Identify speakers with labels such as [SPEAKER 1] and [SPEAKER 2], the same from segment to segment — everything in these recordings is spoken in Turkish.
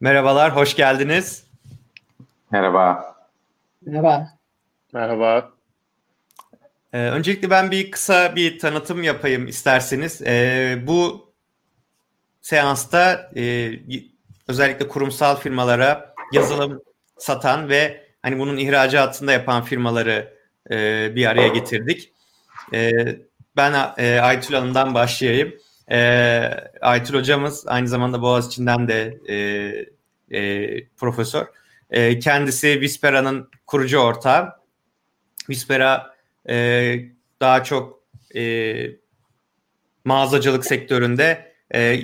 [SPEAKER 1] Merhabalar, hoş geldiniz.
[SPEAKER 2] Merhaba.
[SPEAKER 3] Merhaba.
[SPEAKER 4] Merhaba.
[SPEAKER 1] Ee, öncelikle ben bir kısa bir tanıtım yapayım isterseniz. Ee, bu seansta e, özellikle kurumsal firmalara yazılım satan ve hani bunun ihracatında yapan firmaları e, bir araya getirdik. E, ben e, Aytül Hanım'dan başlayayım. E, Aytül hocamız aynı zamanda Boğaziçi'nden de e, e, profesör. E, kendisi Vispera'nın kurucu ortağı. Vispera e, daha çok e, mağazacılık sektöründe e,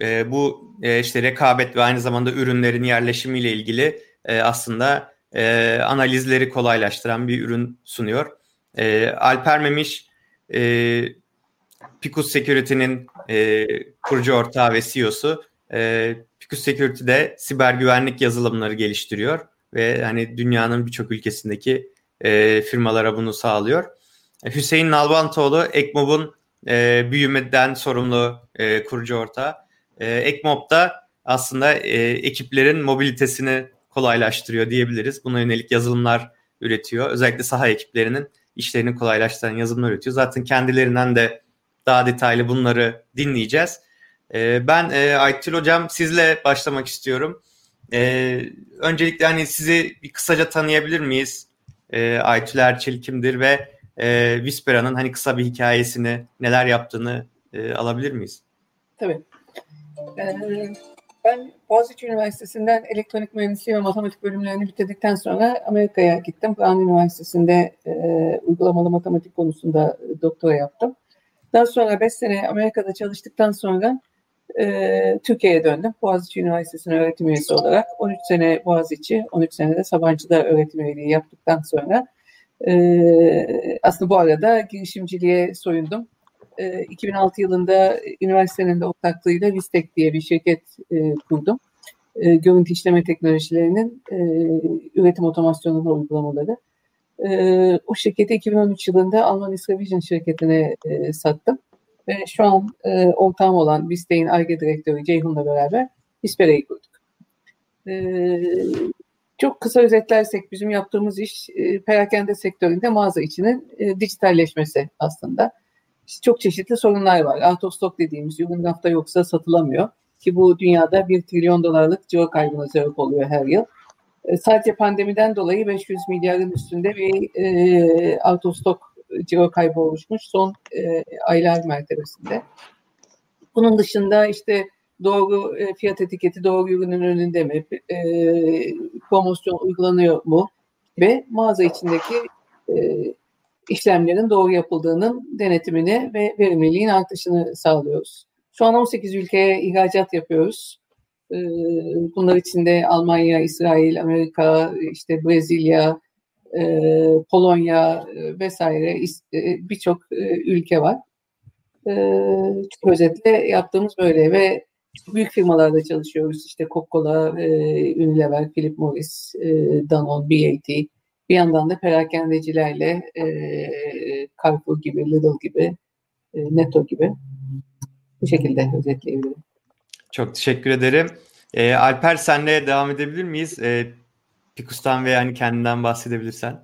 [SPEAKER 1] e, bu e, işte rekabet ve aynı zamanda ürünlerin yerleşimiyle ilgili e, aslında e, analizleri kolaylaştıran bir ürün sunuyor. E, Alper Memiş e, Picus Security'nin e, kurucu ortağı ve CEO'su. E, Picus Security'de siber güvenlik yazılımları geliştiriyor ve hani dünyanın birçok ülkesindeki e, firmalara bunu sağlıyor. E, Hüseyin Nalbantoğlu Ekmob'un e, büyümeden sorumlu e, kurucu ortağı. E, Ekmob'da aslında e, ekiplerin mobilitesini kolaylaştırıyor diyebiliriz. Buna yönelik yazılımlar üretiyor. Özellikle saha ekiplerinin işlerini kolaylaştıran yazılımlar üretiyor. Zaten kendilerinden de daha detaylı bunları dinleyeceğiz. E, ben e, Aytül Hocam sizle başlamak istiyorum. E, öncelikle hani sizi bir kısaca tanıyabilir miyiz? E, Aytül Erçel kimdir ve e, Vispera'nın hani kısa bir hikayesini, neler yaptığını e, alabilir miyiz?
[SPEAKER 3] Tabii. Ee, ben Boğaziçi Üniversitesi'nden elektronik mühendisliği ve matematik bölümlerini bitirdikten sonra Amerika'ya gittim. Brown Üniversitesi'nde e, uygulamalı matematik konusunda doktora yaptım. Daha sonra 5 sene Amerika'da çalıştıktan sonra e, Türkiye'ye döndüm. Boğaziçi Üniversitesi'ne öğretim üyesi olarak. 13 sene Boğaziçi, 13 sene de Sabancı'da öğretim üyeliği yaptıktan sonra e, aslında bu arada girişimciliğe soyundum. E, 2006 yılında üniversitenin de ortaklığıyla Vistek diye bir şirket e, kurdum. E, görüntü işleme teknolojilerinin e, üretim otomasyonuna uygulamaları. E, o şirketi 2013 yılında Alman Vision şirketine e, sattım. Ve şu an e, ortağım olan Vistek'in ARGE direktörü Ceyhun'la beraber Vispera'yı kurduk. E, çok kısa özetlersek bizim yaptığımız iş e, perakende sektöründe mağaza içinin e, dijitalleşmesi aslında. İşte çok çeşitli sorunlar var. Out of stock dediğimiz ürün rafta yoksa satılamıyor. Ki bu dünyada 1 trilyon dolarlık ciro kaybına sebep oluyor her yıl. E, sadece pandemiden dolayı 500 milyarın üstünde bir e, stock ciro kaybı oluşmuş son e, aylar mertebesinde. Bunun dışında işte doğru e, fiyat etiketi doğru ürünün önünde mi, e, promosyon uygulanıyor mu ve mağaza içindeki e, işlemlerin doğru yapıldığının denetimini ve verimliliğin artışını sağlıyoruz. Şu an 18 ülkeye ihracat yapıyoruz. E, bunlar içinde Almanya, İsrail, Amerika, işte Brezilya, e, Polonya e, vesaire e, birçok ülke var. E, çok özetle yaptığımız böyle ve büyük firmalarda çalışıyoruz. İşte Coca-Cola, Unilever, Philip Morris, Danone, BAT. Bir yandan da perakendecilerle Carrefour gibi, Lidl gibi, Netto gibi bu şekilde özetleyebilirim.
[SPEAKER 1] Çok teşekkür ederim. E, Alper senle devam edebilir miyiz? E, Pikus'tan ve yani kendinden bahsedebilirsen.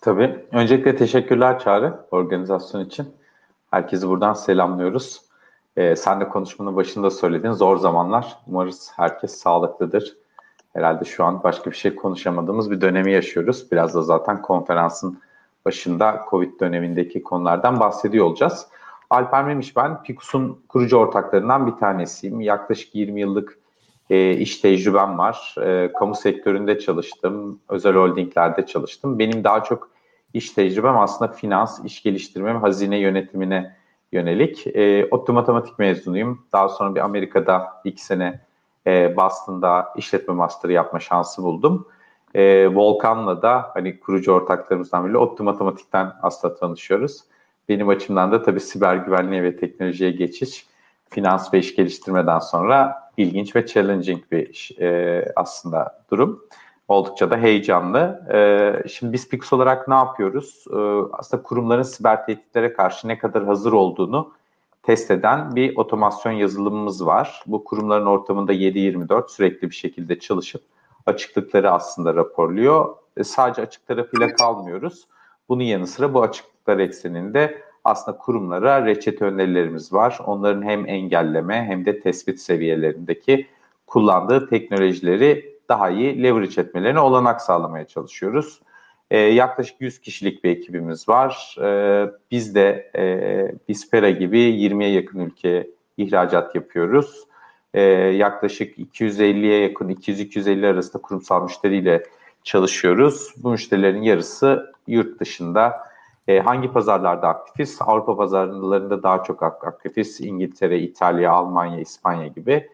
[SPEAKER 2] Tabii. Öncelikle teşekkürler Çağrı organizasyon için. Herkesi buradan selamlıyoruz. Ee, sen de konuşmanın başında söyledin. Zor zamanlar. Umarız herkes sağlıklıdır. Herhalde şu an başka bir şey konuşamadığımız bir dönemi yaşıyoruz. Biraz da zaten konferansın başında Covid dönemindeki konulardan bahsediyor olacağız. Alper Memiş ben. Pikus'un kurucu ortaklarından bir tanesiyim. Yaklaşık 20 yıllık e, iş tecrübem var. E, kamu sektöründe çalıştım. Özel holdinglerde çalıştım. Benim daha çok iş tecrübem aslında finans, iş geliştirme ve hazine yönetimine yönelik. E, ODTÜ matematik mezunuyum. Daha sonra bir Amerika'da iki sene e, Boston'da işletme master'ı yapma şansı buldum. E, Volkan'la da hani kurucu ortaklarımızdan biri ODTÜ matematikten aslında tanışıyoruz. Benim açımdan da tabii siber güvenliğe ve teknolojiye geçiş, finans ve iş geliştirmeden sonra ilginç ve challenging bir iş, e, aslında durum oldukça da heyecanlı. Ee, şimdi biz Pix olarak ne yapıyoruz? Ee, aslında kurumların siber tehditlere karşı ne kadar hazır olduğunu test eden bir otomasyon yazılımımız var. Bu kurumların ortamında 7-24 sürekli bir şekilde çalışıp açıklıkları aslında raporluyor. E, sadece açık tarafıyla kalmıyoruz. Bunun yanı sıra bu açıklıklar ekseninde aslında kurumlara reçete önerilerimiz var. Onların hem engelleme hem de tespit seviyelerindeki kullandığı teknolojileri daha iyi leverage etmelerine olanak sağlamaya çalışıyoruz. E, yaklaşık 100 kişilik bir ekibimiz var. E, biz de e, Bispera gibi 20'ye yakın ülke ihracat yapıyoruz. E, yaklaşık 250'ye yakın, 200-250 arasında kurumsal müşteriyle çalışıyoruz. Bu müşterilerin yarısı yurt dışında. E, hangi pazarlarda aktifiz? Avrupa pazarlarında daha çok aktifiz. İngiltere, İtalya, Almanya, İspanya gibi.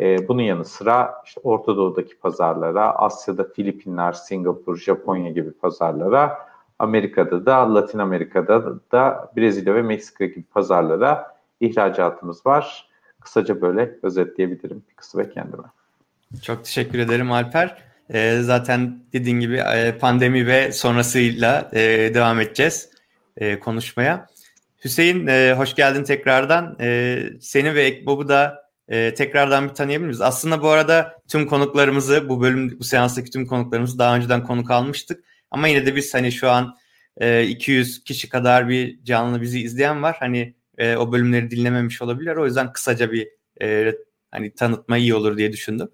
[SPEAKER 2] E, bunun yanı sıra işte Orta Doğu'daki pazarlara, Asya'da Filipinler, Singapur, Japonya gibi pazarlara, Amerika'da da, Latin Amerika'da da Brezilya ve Meksika gibi pazarlara ihracatımız var. Kısaca böyle özetleyebilirim bir kısmı kendime.
[SPEAKER 1] Çok teşekkür ederim Alper. E, zaten dediğin gibi e, pandemi ve sonrasıyla e, devam edeceğiz e, konuşmaya. Hüseyin e, hoş geldin tekrardan. E, seni ve Ekbob'u da e, tekrardan bir tanıyabilir miyiz? Aslında bu arada tüm konuklarımızı, bu bölüm, bu seanstaki tüm konuklarımızı daha önceden konuk almıştık. Ama yine de biz hani şu an e, 200 kişi kadar bir canlı bizi izleyen var. Hani e, o bölümleri dinlememiş olabilir. O yüzden kısaca bir e, hani tanıtma iyi olur diye düşündüm.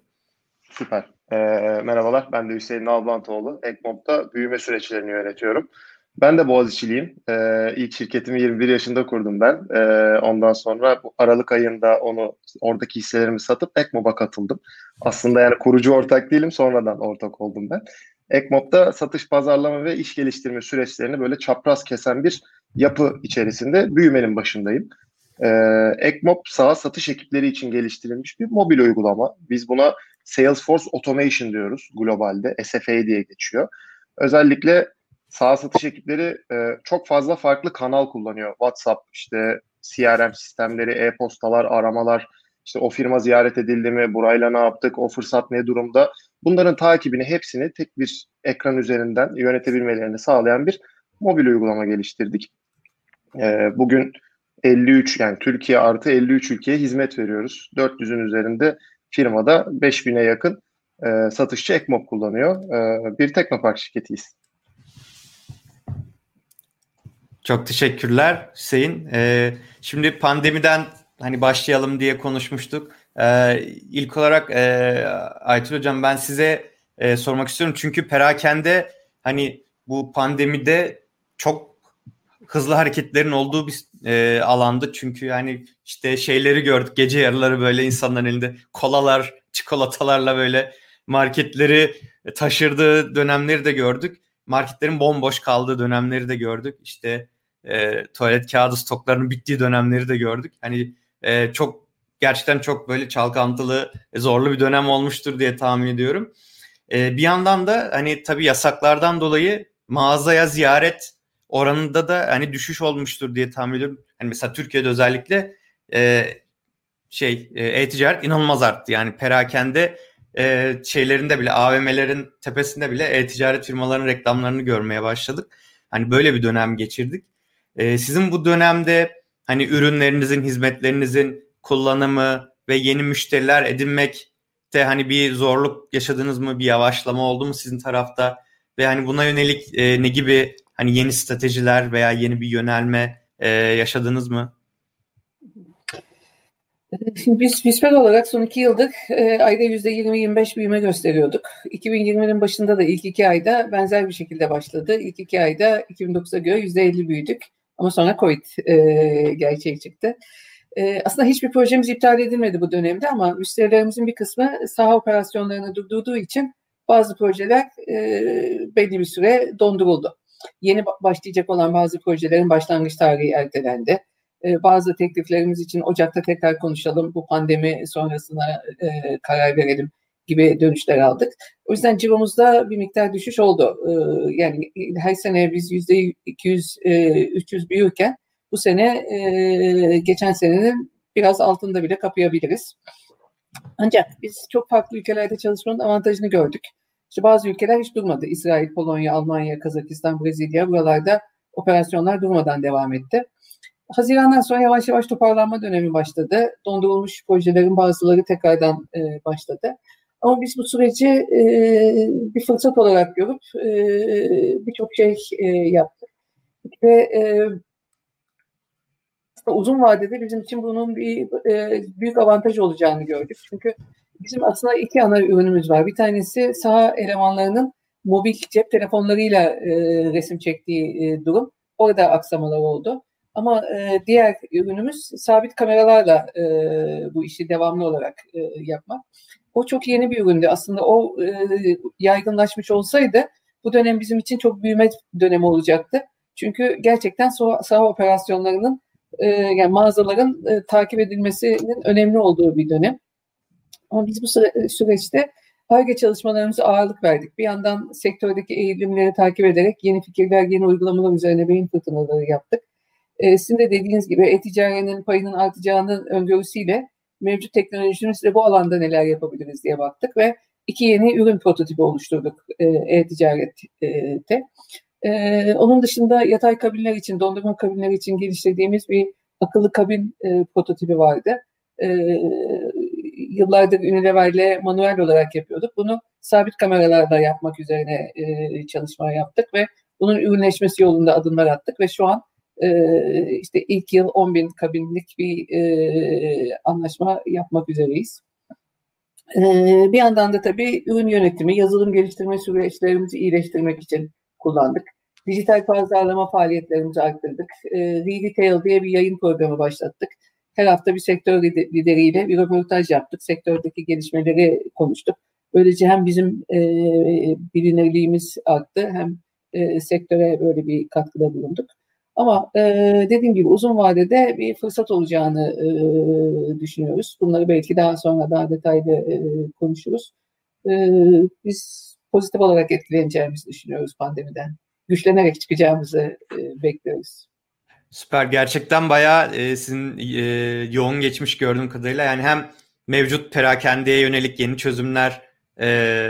[SPEAKER 4] Süper. E, merhabalar, ben de Hüseyin Nalbantoğlu. Ekmob'da büyüme süreçlerini yönetiyorum. Ben de Boğaziçi'liyim. Ee, ilk şirketimi 21 yaşında kurdum ben. Ee, ondan sonra bu Aralık ayında onu oradaki hisselerimi satıp Ekmob'a katıldım. Aslında yani kurucu ortak değilim, sonradan ortak oldum ben. Ekmob'da satış, pazarlama ve iş geliştirme süreçlerini böyle çapraz kesen bir yapı içerisinde büyümenin başındayım. Ee, Ekmob sağ satış ekipleri için geliştirilmiş bir mobil uygulama. Biz buna Salesforce Automation diyoruz globalde. SFA diye geçiyor. Özellikle sağ satış ekipleri e, çok fazla farklı kanal kullanıyor. WhatsApp, işte CRM sistemleri, e-postalar, aramalar, işte o firma ziyaret edildi mi, burayla ne yaptık, o fırsat ne durumda. Bunların takibini hepsini tek bir ekran üzerinden yönetebilmelerini sağlayan bir mobil uygulama geliştirdik. E, bugün 53 yani Türkiye artı 53 ülkeye hizmet veriyoruz. 400'ün üzerinde firmada 5000'e yakın e, satışçı Ekmop kullanıyor. E, bir teknopark şirketiyiz.
[SPEAKER 1] Çok teşekkürler Hüseyin. Ee, şimdi pandemiden hani başlayalım diye konuşmuştuk. Ee, ilk olarak e, Aytül Hocam ben size e, sormak istiyorum. Çünkü perakende hani bu pandemide çok hızlı hareketlerin olduğu bir e, alandı. Çünkü yani işte şeyleri gördük gece yarıları böyle insanların elinde kolalar, çikolatalarla böyle marketleri taşırdığı dönemleri de gördük. Marketlerin bomboş kaldığı dönemleri de gördük. İşte e, tuvalet kağıdı stoklarının bittiği dönemleri de gördük. Hani e, çok gerçekten çok böyle çalkantılı, zorlu bir dönem olmuştur diye tahmin ediyorum. E, bir yandan da hani tabii yasaklardan dolayı mağazaya ziyaret oranında da hani düşüş olmuştur diye tahmin ediyorum. Hani mesela Türkiye'de özellikle e, şey e, e-ticaret inanılmaz arttı. Yani perakende e, şeylerinde bile AVM'lerin tepesinde bile e-ticaret firmalarının reklamlarını görmeye başladık. Hani böyle bir dönem geçirdik. E, sizin bu dönemde hani ürünlerinizin, hizmetlerinizin kullanımı ve yeni müşteriler edinmekte hani bir zorluk yaşadınız mı? Bir yavaşlama oldu mu sizin tarafta? Ve hani buna yönelik e, ne gibi hani yeni stratejiler veya yeni bir yönelme e, yaşadınız mı?
[SPEAKER 3] Şimdi biz Bispel olarak son iki yıldır e, ayda %20-25 büyüme gösteriyorduk. 2020'nin başında da ilk iki ayda benzer bir şekilde başladı. İlk iki ayda 2009'a göre %50 büyüdük. Ama sonra Covid e, gerçeği çıktı. E, aslında hiçbir projemiz iptal edilmedi bu dönemde ama müşterilerimizin bir kısmı saha operasyonlarını durdurduğu için bazı projeler e, belli bir süre donduruldu. Yeni başlayacak olan bazı projelerin başlangıç tarihi ertelendi. E, bazı tekliflerimiz için Ocak'ta tekrar konuşalım, bu pandemi sonrasına e, karar verelim gibi dönüşler aldık. O yüzden civomuzda bir miktar düşüş oldu. Ee, yani her sene biz yüzde 200, 300 e, büyürken bu sene e, geçen senenin biraz altında bile kapayabiliriz. Ancak biz çok farklı ülkelerde çalışmanın avantajını gördük. İşte bazı ülkeler hiç durmadı. İsrail, Polonya, Almanya, Kazakistan, Brezilya buralarda operasyonlar durmadan devam etti. Haziran'dan sonra yavaş yavaş toparlanma dönemi başladı. Dondurulmuş projelerin bazıları tekrardan e, başladı. Ama biz bu süreci e, bir fırsat olarak görüp e, birçok şey e, yaptık. Ve e, uzun vadede bizim için bunun bir e, büyük avantaj olacağını gördük. Çünkü bizim aslında iki ana ürünümüz var. Bir tanesi saha elemanlarının mobil cep telefonlarıyla e, resim çektiği e, durum. Orada aksamalar oldu. Ama e, diğer ürünümüz sabit kameralarla e, bu işi devamlı olarak e, yapmak. O çok yeni bir üründü. Aslında o e, yaygınlaşmış olsaydı bu dönem bizim için çok büyüme dönemi olacaktı. Çünkü gerçekten saha operasyonlarının e, yani mağazaların e, takip edilmesinin önemli olduğu bir dönem. Ama biz bu süre, süreçte ARGE çalışmalarımıza ağırlık verdik. Bir yandan sektördeki eğilimleri takip ederek yeni fikirler, yeni uygulamalar üzerine beyin fırtınaları yaptık. E, sizin de dediğiniz gibi e-ticaretin payının artacağının öngörüsüyle mevcut teknolojimizle bu alanda neler yapabiliriz diye baktık ve iki yeni ürün prototipi oluşturduk e, e-ticarette. E, onun dışında yatay kabinler için, dondurma kabinleri için geliştirdiğimiz bir akıllı kabin e, prototipi vardı. E, yıllardır Unilever'le manuel olarak yapıyorduk. Bunu sabit kameralarda yapmak üzerine e, çalışma yaptık ve bunun ürünleşmesi yolunda adımlar attık ve şu an e, işte ilk yıl 10 bin kabinlik bir anlaşma yapmak üzereyiz. Bir yandan da tabii ürün yönetimi, yazılım geliştirme süreçlerimizi iyileştirmek için kullandık. Dijital pazarlama faaliyetlerimizi arttırdık. Retail diye bir yayın programı başlattık. Her hafta bir sektör lideriyle bir röportaj yaptık. Sektördeki gelişmeleri konuştuk. Böylece hem bizim e, bilinirliğimiz arttı hem e, sektöre böyle bir katkıda bulunduk. Ama e, dediğim gibi uzun vadede bir fırsat olacağını e, düşünüyoruz. Bunları belki daha sonra daha detaylı e, konuşuruz. E, biz pozitif olarak etkileneceğimizi düşünüyoruz pandemiden. Güçlenerek çıkacağımızı e, bekliyoruz.
[SPEAKER 1] Süper. Gerçekten bayağı e, sizin e, yoğun geçmiş gördüğüm kadarıyla. Yani hem mevcut perakendeye yönelik yeni çözümler e,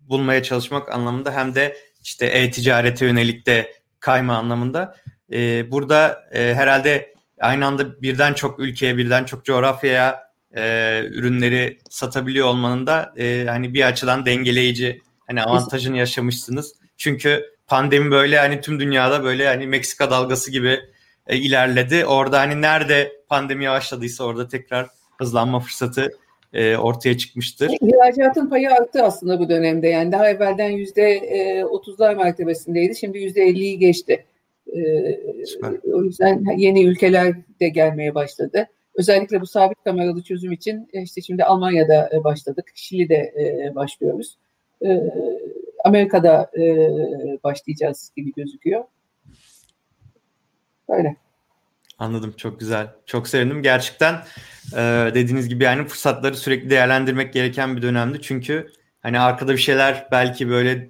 [SPEAKER 1] bulmaya çalışmak anlamında hem de işte e-ticarete yönelik de kayma anlamında. E, burada e, herhalde aynı anda birden çok ülkeye, birden çok coğrafyaya e, ürünleri satabiliyor olmanın da e, hani bir açıdan dengeleyici hani avantajını yaşamışsınız. Çünkü pandemi böyle hani tüm dünyada böyle hani Meksika dalgası gibi e, ilerledi. Orada hani nerede pandemi yavaşladıysa orada tekrar hızlanma fırsatı e, ortaya çıkmıştır.
[SPEAKER 3] İhracatın payı arttı aslında bu dönemde. Yani daha evvelden yüzde e, otuzlar mertebesindeydi. Şimdi yüzde elliyi geçti. E, o yüzden yeni ülkeler de gelmeye başladı. Özellikle bu sabit kameralı çözüm için e, işte şimdi Almanya'da e, başladık. Şili'de e, başlıyoruz. Amerika'da başlayacağız gibi gözüküyor. Öyle.
[SPEAKER 1] Anladım. Çok güzel. Çok sevindim. Gerçekten dediğiniz gibi yani fırsatları sürekli değerlendirmek gereken bir dönemdi. Çünkü hani arkada bir şeyler belki böyle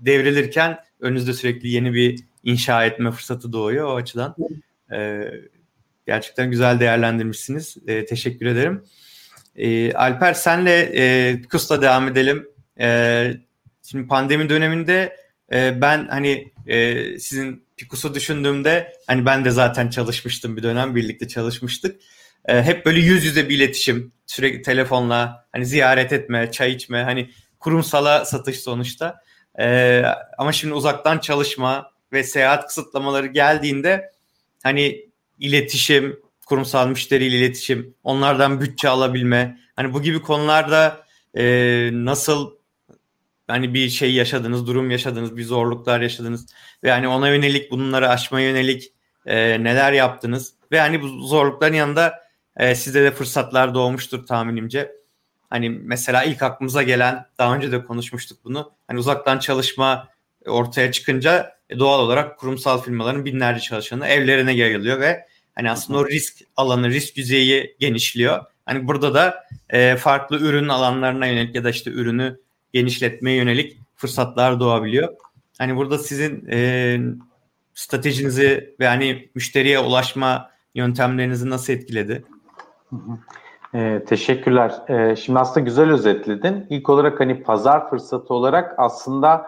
[SPEAKER 1] devrilirken önünüzde sürekli yeni bir inşa etme fırsatı doğuyor o açıdan. gerçekten güzel değerlendirmişsiniz. teşekkür ederim. Alper senle e, KUS'la devam edelim. şimdi pandemi döneminde ben hani sizin Pikus'u düşündüğümde hani ben de zaten çalışmıştım bir dönem birlikte çalışmıştık. hep böyle yüz yüze bir iletişim sürekli telefonla hani ziyaret etme, çay içme hani kurumsala satış sonuçta. ama şimdi uzaktan çalışma ve seyahat kısıtlamaları geldiğinde hani iletişim, kurumsal müşteriyle iletişim, onlardan bütçe alabilme, hani bu gibi konularda e, nasıl hani bir şey yaşadınız, durum yaşadınız, bir zorluklar yaşadınız ve hani ona yönelik bunları aşmaya yönelik e, neler yaptınız ve hani bu zorlukların yanında e, sizde de fırsatlar doğmuştur tahminimce. Hani mesela ilk aklımıza gelen, daha önce de konuşmuştuk bunu. Hani uzaktan çalışma ortaya çıkınca e, doğal olarak kurumsal firmaların binlerce çalışanı evlerine yayılıyor ve hani aslında o risk alanı, risk düzeyi genişliyor. Hani burada da e, farklı ürün alanlarına yönelik ya da işte ürünü genişletmeye yönelik fırsatlar doğabiliyor. Hani burada sizin e, stratejinizi ve hani müşteriye ulaşma yöntemlerinizi nasıl etkiledi?
[SPEAKER 2] E, teşekkürler. E, şimdi aslında güzel özetledin. İlk olarak hani pazar fırsatı olarak aslında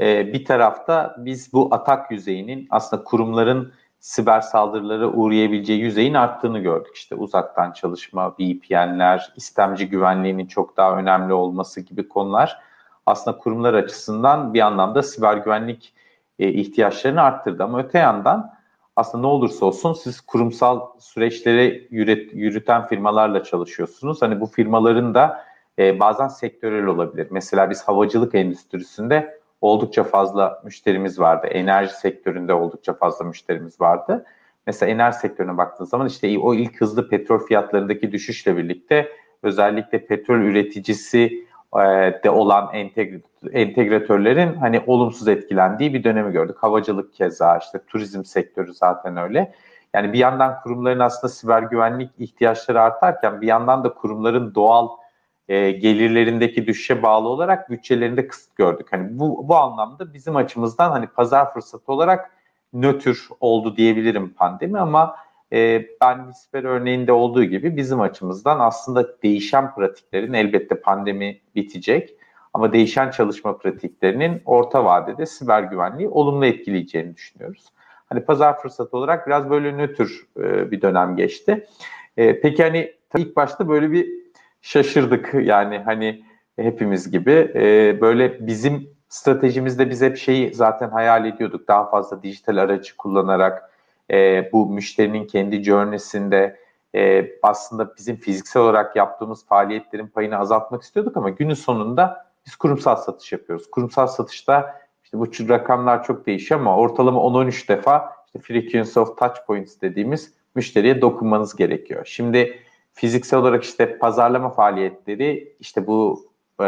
[SPEAKER 2] e, bir tarafta biz bu atak yüzeyinin aslında kurumların siber saldırılara uğrayabileceği yüzeyin arttığını gördük. İşte uzaktan çalışma, VPN'ler, istemci güvenliğinin çok daha önemli olması gibi konular aslında kurumlar açısından bir anlamda siber güvenlik e, ihtiyaçlarını arttırdı. Ama öte yandan aslında ne olursa olsun siz kurumsal süreçleri yürüt, yürüten firmalarla çalışıyorsunuz. Hani bu firmaların da e, bazen sektörel olabilir. Mesela biz havacılık endüstrisinde oldukça fazla müşterimiz vardı. Enerji sektöründe oldukça fazla müşterimiz vardı. Mesela enerji sektörüne baktığınız zaman işte o ilk hızlı petrol fiyatlarındaki düşüşle birlikte özellikle petrol üreticisi e, de olan entegratörlerin hani olumsuz etkilendiği bir dönemi gördük. Havacılık keza işte turizm sektörü zaten öyle. Yani bir yandan kurumların aslında siber güvenlik ihtiyaçları artarken bir yandan da kurumların doğal e, gelirlerindeki düşüşe bağlı olarak bütçelerinde kısıt gördük. Hani bu bu anlamda bizim açımızdan hani pazar fırsatı olarak nötr oldu diyebilirim pandemi ama e, ben Whisper örneğinde olduğu gibi bizim açımızdan aslında değişen pratiklerin elbette pandemi bitecek ama değişen çalışma pratiklerinin orta vadede siber güvenliği olumlu etkileyeceğini düşünüyoruz. Hani pazar fırsatı olarak biraz böyle nötr e, bir dönem geçti. E, peki hani ilk başta böyle bir şaşırdık yani hani hepimiz gibi e, böyle bizim stratejimizde biz hep şeyi zaten hayal ediyorduk daha fazla dijital aracı kullanarak e, bu müşterinin kendi journey'sinde e, aslında bizim fiziksel olarak yaptığımız faaliyetlerin payını azaltmak istiyorduk ama günün sonunda biz kurumsal satış yapıyoruz. Kurumsal satışta işte bu rakamlar çok değişiyor ama ortalama 10-13 defa işte frequency of touch points dediğimiz müşteriye dokunmanız gerekiyor. Şimdi fiziksel olarak işte pazarlama faaliyetleri işte bu e,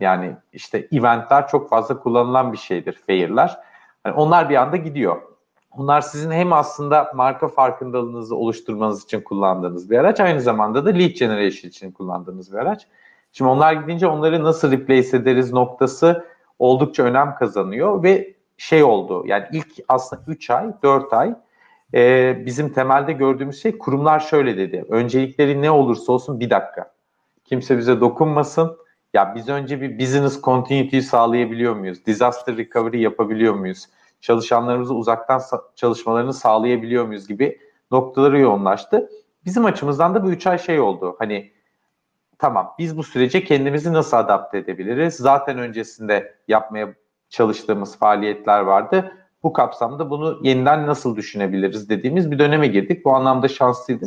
[SPEAKER 2] yani işte eventler çok fazla kullanılan bir şeydir fair'lar. Yani onlar bir anda gidiyor. Onlar sizin hem aslında marka farkındalığınızı oluşturmanız için kullandığınız bir araç aynı zamanda da lead generation için kullandığınız bir araç. Şimdi onlar gidince onları nasıl replace ederiz noktası oldukça önem kazanıyor ve şey oldu yani ilk aslında 3 ay 4 ay e, bizim temelde gördüğümüz şey kurumlar şöyle dedi. Öncelikleri ne olursa olsun bir dakika. Kimse bize dokunmasın. Ya biz önce bir business continuity sağlayabiliyor muyuz? Disaster recovery yapabiliyor muyuz? Çalışanlarımızı uzaktan çalışmalarını sağlayabiliyor muyuz gibi noktaları yoğunlaştı. Bizim açımızdan da bu üç ay şey oldu. Hani tamam biz bu sürece kendimizi nasıl adapte edebiliriz? Zaten öncesinde yapmaya çalıştığımız faaliyetler vardı bu kapsamda bunu yeniden nasıl düşünebiliriz dediğimiz bir döneme girdik. Bu anlamda şanslıydı.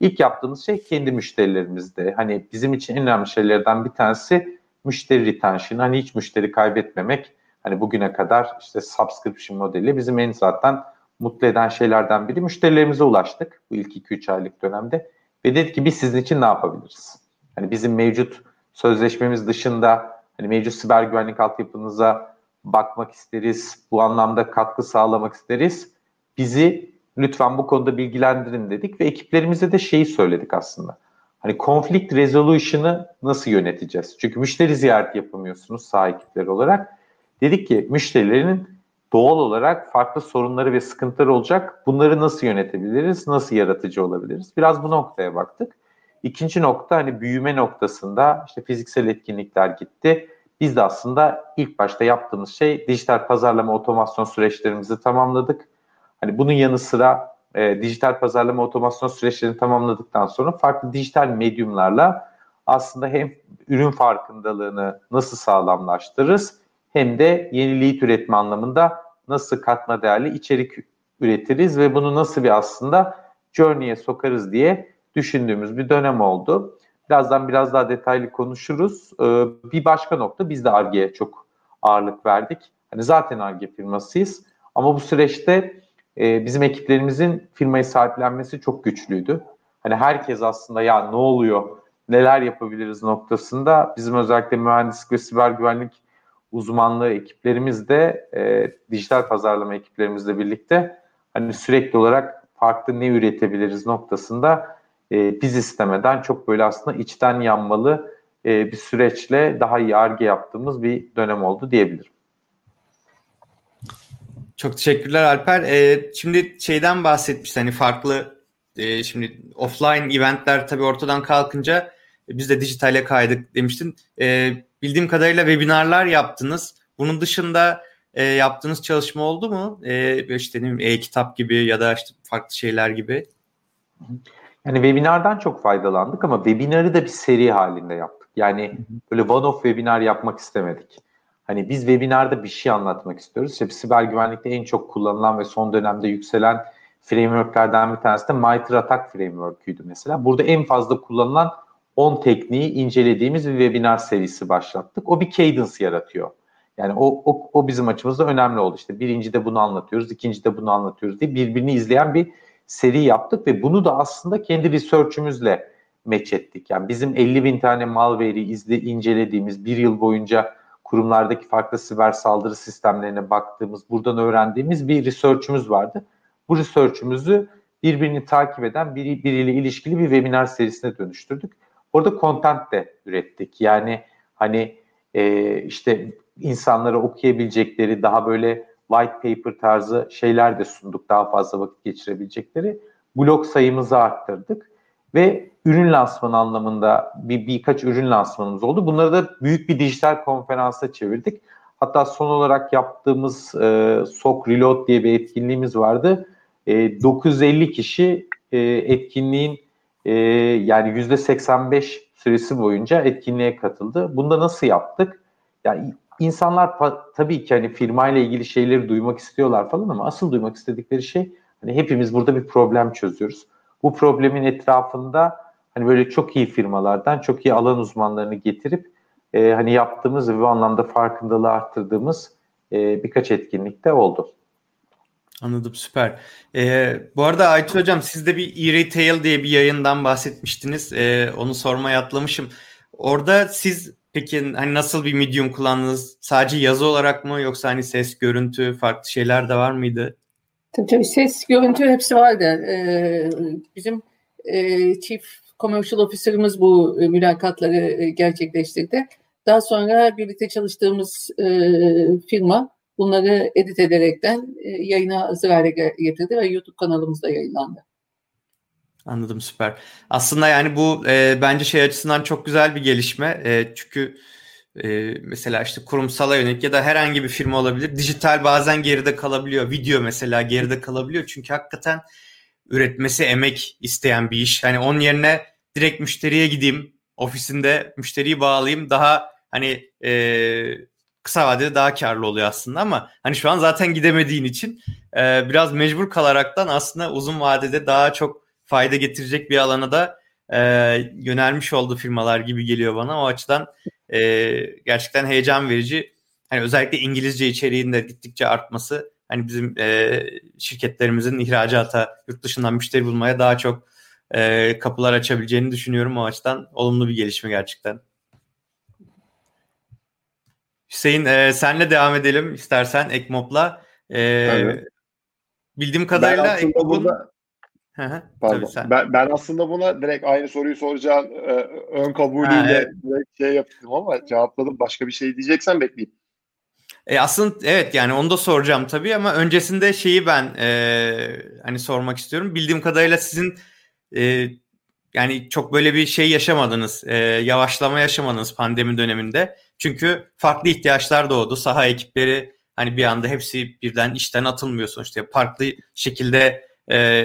[SPEAKER 2] İlk yaptığımız şey kendi müşterilerimizde. Hani bizim için en önemli şeylerden bir tanesi müşteri retention. Hani hiç müşteri kaybetmemek. Hani bugüne kadar işte subscription modeli bizim en zaten mutlu eden şeylerden biri. Müşterilerimize ulaştık bu ilk 2-3 aylık dönemde. Ve dedik ki biz sizin için ne yapabiliriz? Hani bizim mevcut sözleşmemiz dışında hani mevcut siber güvenlik altyapınıza bakmak isteriz. Bu anlamda katkı sağlamak isteriz. Bizi lütfen bu konuda bilgilendirin dedik ve ekiplerimize de şeyi söyledik aslında. Hani conflict resolution'ı nasıl yöneteceğiz? Çünkü müşteri ziyareti yapamıyorsunuz sağ ekipleri olarak. Dedik ki müşterilerin doğal olarak farklı sorunları ve sıkıntıları olacak. Bunları nasıl yönetebiliriz? Nasıl yaratıcı olabiliriz? Biraz bu noktaya baktık. İkinci nokta hani büyüme noktasında işte fiziksel etkinlikler gitti. Biz de aslında ilk başta yaptığımız şey dijital pazarlama otomasyon süreçlerimizi tamamladık. Hani bunun yanı sıra e, dijital pazarlama otomasyon süreçlerini tamamladıktan sonra farklı dijital medyumlarla aslında hem ürün farkındalığını nasıl sağlamlaştırırız hem de yeni lead üretme anlamında nasıl katma değerli içerik üretiriz ve bunu nasıl bir aslında journey'e sokarız diye düşündüğümüz bir dönem oldu. Birazdan biraz daha detaylı konuşuruz. Ee, bir başka nokta biz de ARGE'ye çok ağırlık verdik. Hani zaten ARGE firmasıyız ama bu süreçte e, bizim ekiplerimizin firmayı sahiplenmesi çok güçlüydü. Hani herkes aslında ya ne oluyor, neler yapabiliriz noktasında bizim özellikle mühendislik ve siber güvenlik uzmanlığı ekiplerimiz de e, dijital pazarlama ekiplerimizle birlikte hani sürekli olarak farklı ne üretebiliriz noktasında e, biz istemeden çok böyle aslında içten yanmalı e, bir süreçle daha iyi arge yaptığımız bir dönem oldu diyebilirim.
[SPEAKER 1] Çok teşekkürler Alper. Ee, şimdi şeyden bahsetmiştin hani farklı e, şimdi offline eventler tabii ortadan kalkınca e, biz de dijitale kaydık demiştin. E, bildiğim kadarıyla webinarlar yaptınız. Bunun dışında e, yaptığınız çalışma oldu mu? E, işte ne bileyim, e-kitap gibi ya da işte farklı şeyler gibi.
[SPEAKER 2] Yani webinardan çok faydalandık ama webinarı da bir seri halinde yaptık. Yani böyle one off webinar yapmak istemedik. Hani biz webinarda bir şey anlatmak istiyoruz. İşte siber güvenlikte en çok kullanılan ve son dönemde yükselen frameworklerden bir tanesi de MITRE ATT framework'üydü mesela. Burada en fazla kullanılan 10 tekniği incelediğimiz bir webinar serisi başlattık. O bir cadence yaratıyor. Yani o, o, o bizim açımızda önemli oldu. İşte birinci de bunu anlatıyoruz, ikinci de bunu anlatıyoruz diye birbirini izleyen bir seri yaptık ve bunu da aslında kendi research'ümüzle match ettik. Yani bizim 50 bin tane malware'i izle, incelediğimiz bir yıl boyunca kurumlardaki farklı siber saldırı sistemlerine baktığımız, buradan öğrendiğimiz bir research'ümüz vardı. Bu research'ümüzü birbirini takip eden biri, biriyle ilişkili bir webinar serisine dönüştürdük. Orada content de ürettik. Yani hani e, işte insanlara okuyabilecekleri daha böyle white paper tarzı şeyler de sunduk. Daha fazla vakit geçirebilecekleri. Blog sayımızı arttırdık ve ürün lansmanı anlamında bir birkaç ürün lansmanımız oldu. Bunları da büyük bir dijital konferansa çevirdik. Hatta son olarak yaptığımız e, SOC Reload diye bir etkinliğimiz vardı. E, 950 kişi e, etkinliğin e, yani %85 süresi boyunca etkinliğe katıldı. Bunda nasıl yaptık? Yani insanlar tabii ki hani firmayla ilgili şeyleri duymak istiyorlar falan ama asıl duymak istedikleri şey hani hepimiz burada bir problem çözüyoruz. Bu problemin etrafında hani böyle çok iyi firmalardan çok iyi alan uzmanlarını getirip e, hani yaptığımız ve bu anlamda farkındalığı arttırdığımız e, birkaç etkinlikte oldu.
[SPEAKER 1] Anladım süper. Ee, bu arada Aytu Hocam siz de bir e-retail diye bir yayından bahsetmiştiniz. Ee, onu sormaya atlamışım. Orada siz peki hani nasıl bir medium kullandınız? Sadece yazı olarak mı yoksa hani ses, görüntü, farklı şeyler de var mıydı?
[SPEAKER 3] Tabii tabii ses, görüntü hepsi vardı. Ee, bizim e, Chief Commercial Officer'ımız bu e, mülakatları e, gerçekleştirdi. Daha sonra birlikte çalıştığımız e, firma bunları edit ederekten e, yayına hazır hale getirdi ve YouTube kanalımızda yayınlandı.
[SPEAKER 1] Anladım süper. Aslında yani bu e, bence şey açısından çok güzel bir gelişme. E, çünkü e, mesela işte kurumsala yönelik ya da herhangi bir firma olabilir. Dijital bazen geride kalabiliyor. Video mesela geride kalabiliyor. Çünkü hakikaten üretmesi emek isteyen bir iş. Hani onun yerine direkt müşteriye gideyim. Ofisinde müşteriyi bağlayayım. Daha hani e, kısa vadede daha karlı oluyor aslında ama hani şu an zaten gidemediğin için e, biraz mecbur kalaraktan aslında uzun vadede daha çok fayda getirecek bir alana da e, yönelmiş oldu firmalar gibi geliyor bana. O açıdan e, gerçekten heyecan verici. Hani özellikle İngilizce içeriğinde gittikçe artması hani bizim e, şirketlerimizin ihracata, yurt dışından müşteri bulmaya daha çok e, kapılar açabileceğini düşünüyorum. O açıdan olumlu bir gelişme gerçekten. Hüseyin e, senle devam edelim istersen Ekmop'la. E, bildiğim kadarıyla Ekmop'un...
[SPEAKER 4] Pardon. sen. Ben, ben aslında buna direkt aynı soruyu soracağım e, ön kabulüyle ha, evet. direkt şey yaptım ama cevapladım. Başka bir şey diyeceksen bekleyeyim.
[SPEAKER 1] E aslında evet yani onu da soracağım tabii ama öncesinde şeyi ben e, hani sormak istiyorum. Bildiğim kadarıyla sizin e, yani çok böyle bir şey yaşamadınız, e, yavaşlama yaşamadınız pandemi döneminde. Çünkü farklı ihtiyaçlar doğdu. Saha ekipleri hani bir anda hepsi birden işten atılmıyor sonuçta. Farklı şekilde e,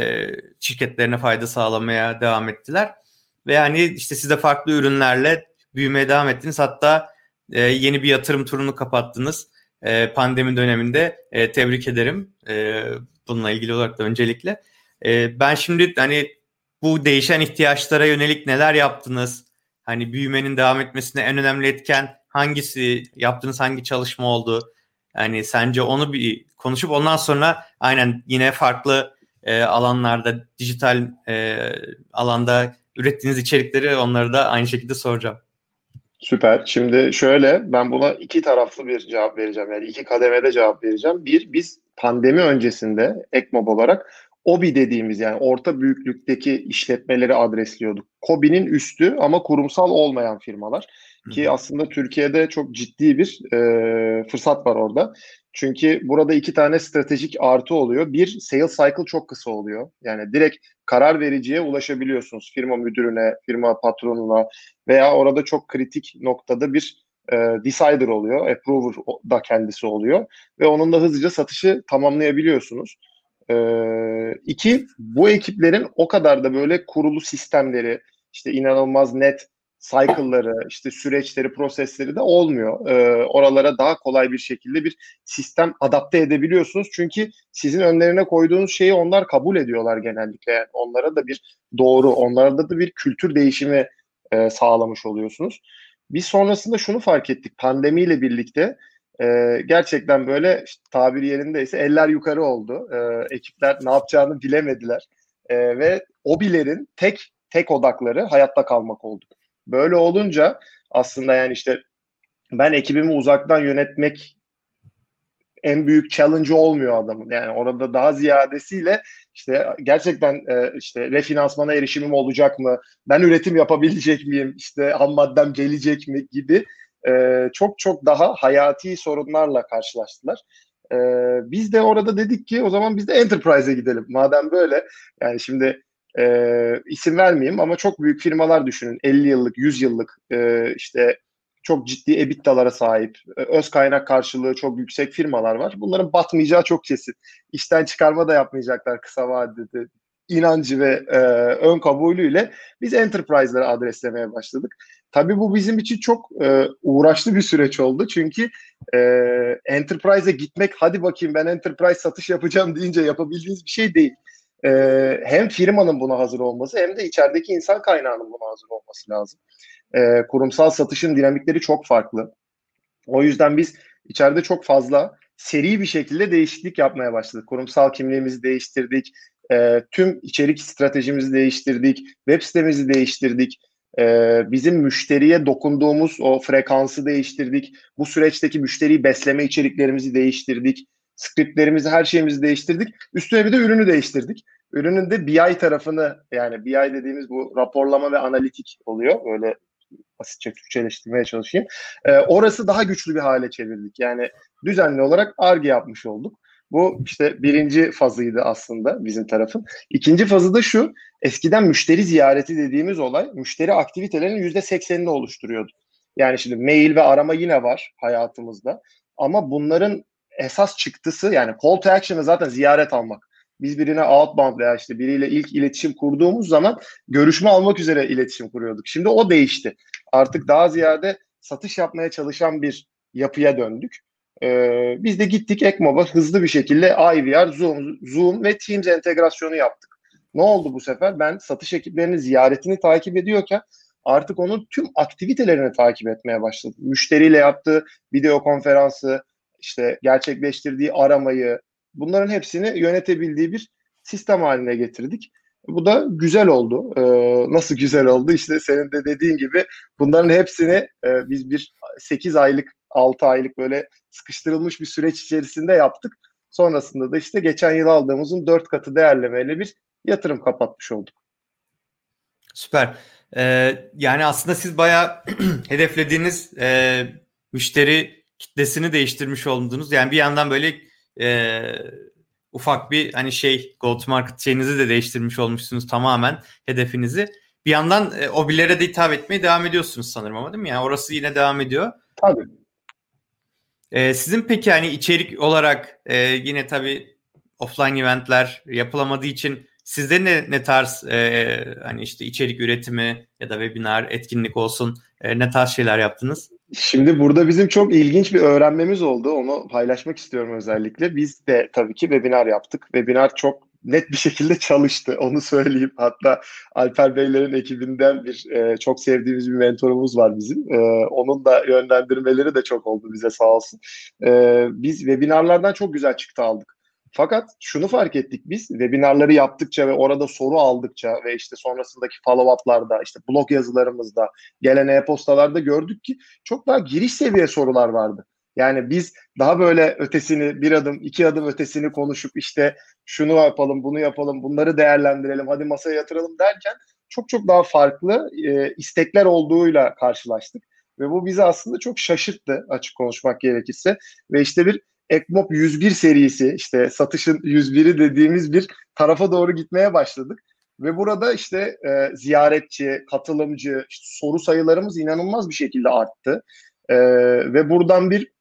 [SPEAKER 1] şirketlerine fayda sağlamaya devam ettiler. Ve yani işte siz de farklı ürünlerle büyümeye devam ettiniz. Hatta e, yeni bir yatırım turunu kapattınız e, pandemi döneminde. E, tebrik ederim e, bununla ilgili olarak da öncelikle. E, ben şimdi hani bu değişen ihtiyaçlara yönelik neler yaptınız? Hani büyümenin devam etmesine en önemli etken hangisi? Yaptığınız hangi çalışma oldu? Yani sence onu bir konuşup ondan sonra aynen yine farklı e, alanlarda, dijital e, alanda ürettiğiniz içerikleri onları da aynı şekilde soracağım.
[SPEAKER 4] Süper. Şimdi şöyle ben buna iki taraflı bir cevap vereceğim. Yani iki kademede cevap vereceğim. Bir, biz pandemi öncesinde Ekmob olarak OBI dediğimiz yani orta büyüklükteki işletmeleri adresliyorduk. KOBİ'nin üstü ama kurumsal olmayan firmalar. Ki aslında Türkiye'de çok ciddi bir e, fırsat var orada. Çünkü burada iki tane stratejik artı oluyor. Bir, sales cycle çok kısa oluyor. Yani direkt karar vericiye ulaşabiliyorsunuz. Firma müdürüne, firma patronuna veya orada çok kritik noktada bir e, decider oluyor, approver da kendisi oluyor ve onun da hızlıca satışı tamamlayabiliyorsunuz. E, iki, bu ekiplerin o kadar da böyle kurulu sistemleri, işte inanılmaz net cycle'ları, işte süreçleri, prosesleri de olmuyor. Ee, oralara daha kolay bir şekilde bir sistem adapte edebiliyorsunuz. Çünkü sizin önlerine koyduğunuz şeyi onlar kabul ediyorlar genellikle. Yani onlara da bir doğru, onlarda da bir kültür değişimi e, sağlamış oluyorsunuz. Biz sonrasında şunu fark ettik. Pandemiyle birlikte e, gerçekten böyle işte, tabiri yerindeyse eller yukarı oldu. E, ekipler ne yapacağını bilemediler. E, ve OBİ'lerin tek tek odakları hayatta kalmak oldu. Böyle olunca aslında yani işte ben ekibimi uzaktan yönetmek en büyük challenge olmuyor adamın. Yani orada daha ziyadesiyle işte gerçekten e, işte refinansmana erişimim olacak mı? Ben üretim yapabilecek miyim? İşte ham maddem gelecek mi gibi e, çok çok daha hayati sorunlarla karşılaştılar. E, biz de orada dedik ki o zaman biz de enterprise'e gidelim. Madem böyle yani şimdi e, isim vermeyeyim ama çok büyük firmalar düşünün. 50 yıllık, 100 yıllık e, işte çok ciddi EBITDA'lara sahip, e, öz kaynak karşılığı çok yüksek firmalar var. Bunların batmayacağı çok kesin. İşten çıkarma da yapmayacaklar kısa vadede. inancı ve e, ön kabulüyle biz enterprise'ları adreslemeye başladık. Tabii bu bizim için çok e, uğraşlı bir süreç oldu. Çünkü e, enterprise'e gitmek, hadi bakayım ben enterprise satış yapacağım deyince yapabildiğiniz bir şey değil e, hem firmanın buna hazır olması hem de içerideki insan kaynağının buna hazır olması lazım. E, kurumsal satışın dinamikleri çok farklı. O yüzden biz içeride çok fazla seri bir şekilde değişiklik yapmaya başladık. Kurumsal kimliğimizi değiştirdik, e, tüm içerik stratejimizi değiştirdik, web sitemizi değiştirdik, e, bizim müşteriye dokunduğumuz o frekansı değiştirdik, bu süreçteki müşteriyi besleme içeriklerimizi değiştirdik, Skriptlerimizi, her şeyimizi değiştirdik. Üstüne bir de ürünü değiştirdik. Ürünün de BI tarafını yani BI dediğimiz bu raporlama ve analitik oluyor. Öyle basitçe Türkçeleştirmeye çalışayım. Ee, orası daha güçlü bir hale çevirdik. Yani düzenli olarak ARGE yapmış olduk. Bu işte birinci fazıydı aslında bizim tarafın. İkinci fazı da şu. Eskiden müşteri ziyareti dediğimiz olay müşteri aktivitelerinin yüzde seksenini oluşturuyordu. Yani şimdi mail ve arama yine var hayatımızda. Ama bunların esas çıktısı yani call to action'ı zaten ziyaret almak. Biz birine outbound veya işte biriyle ilk iletişim kurduğumuz zaman görüşme almak üzere iletişim kuruyorduk. Şimdi o değişti. Artık daha ziyade satış yapmaya çalışan bir yapıya döndük. Ee, biz de gittik Ekmob'a hızlı bir şekilde IVR, Zoom, Zoom ve Teams entegrasyonu yaptık. Ne oldu bu sefer? Ben satış ekiplerinin ziyaretini takip ediyorken artık onun tüm aktivitelerini takip etmeye başladım. Müşteriyle yaptığı video konferansı, işte gerçekleştirdiği aramayı bunların hepsini yönetebildiği bir sistem haline getirdik. Bu da güzel oldu. Ee, nasıl güzel oldu? İşte senin de dediğin gibi bunların hepsini e, biz bir 8 aylık, 6 aylık böyle sıkıştırılmış bir süreç içerisinde yaptık. Sonrasında da işte geçen yıl aldığımızın 4 katı değerlemeyle bir yatırım kapatmış olduk.
[SPEAKER 1] Süper. Ee, yani aslında siz bayağı hedeflediğiniz e, müşteri kitlesini değiştirmiş oldunuz. Yani bir yandan böyle e, ufak bir hani şey go to market şeyinizi de değiştirmiş olmuşsunuz tamamen hedefinizi. Bir yandan e, o billere de hitap etmeye devam ediyorsunuz sanırım ama değil mi? Yani orası yine devam ediyor.
[SPEAKER 4] Tabii.
[SPEAKER 1] E, sizin peki hani içerik olarak e, yine tabii offline eventler yapılamadığı için sizde ne, ne tarz e, hani işte içerik üretimi ya da webinar, etkinlik olsun e, ne tarz şeyler yaptınız?
[SPEAKER 4] Şimdi burada bizim çok ilginç bir öğrenmemiz oldu. Onu paylaşmak istiyorum özellikle. Biz de tabii ki webinar yaptık. Webinar çok net bir şekilde çalıştı. Onu söyleyeyim. Hatta Alper Beylerin ekibinden bir e, çok sevdiğimiz bir mentorumuz var bizim. E, onun da yönlendirmeleri de çok oldu bize sağ olsun. E, biz webinarlardan çok güzel çıktı aldık. Fakat şunu fark ettik biz webinarları yaptıkça ve orada soru aldıkça ve işte sonrasındaki follow-up'larda işte blog yazılarımızda gelen e-postalarda gördük ki çok daha giriş seviye sorular vardı. Yani biz daha böyle ötesini bir adım iki adım ötesini konuşup işte şunu yapalım bunu yapalım bunları değerlendirelim hadi masaya yatıralım derken çok çok daha farklı e, istekler olduğuyla karşılaştık. Ve bu bizi aslında çok şaşırttı açık konuşmak gerekirse. Ve işte bir Ekmop 101 serisi işte satışın 101'i dediğimiz bir tarafa doğru gitmeye başladık. Ve burada işte e, ziyaretçi, katılımcı, işte soru sayılarımız inanılmaz bir şekilde arttı. E, ve buradan bir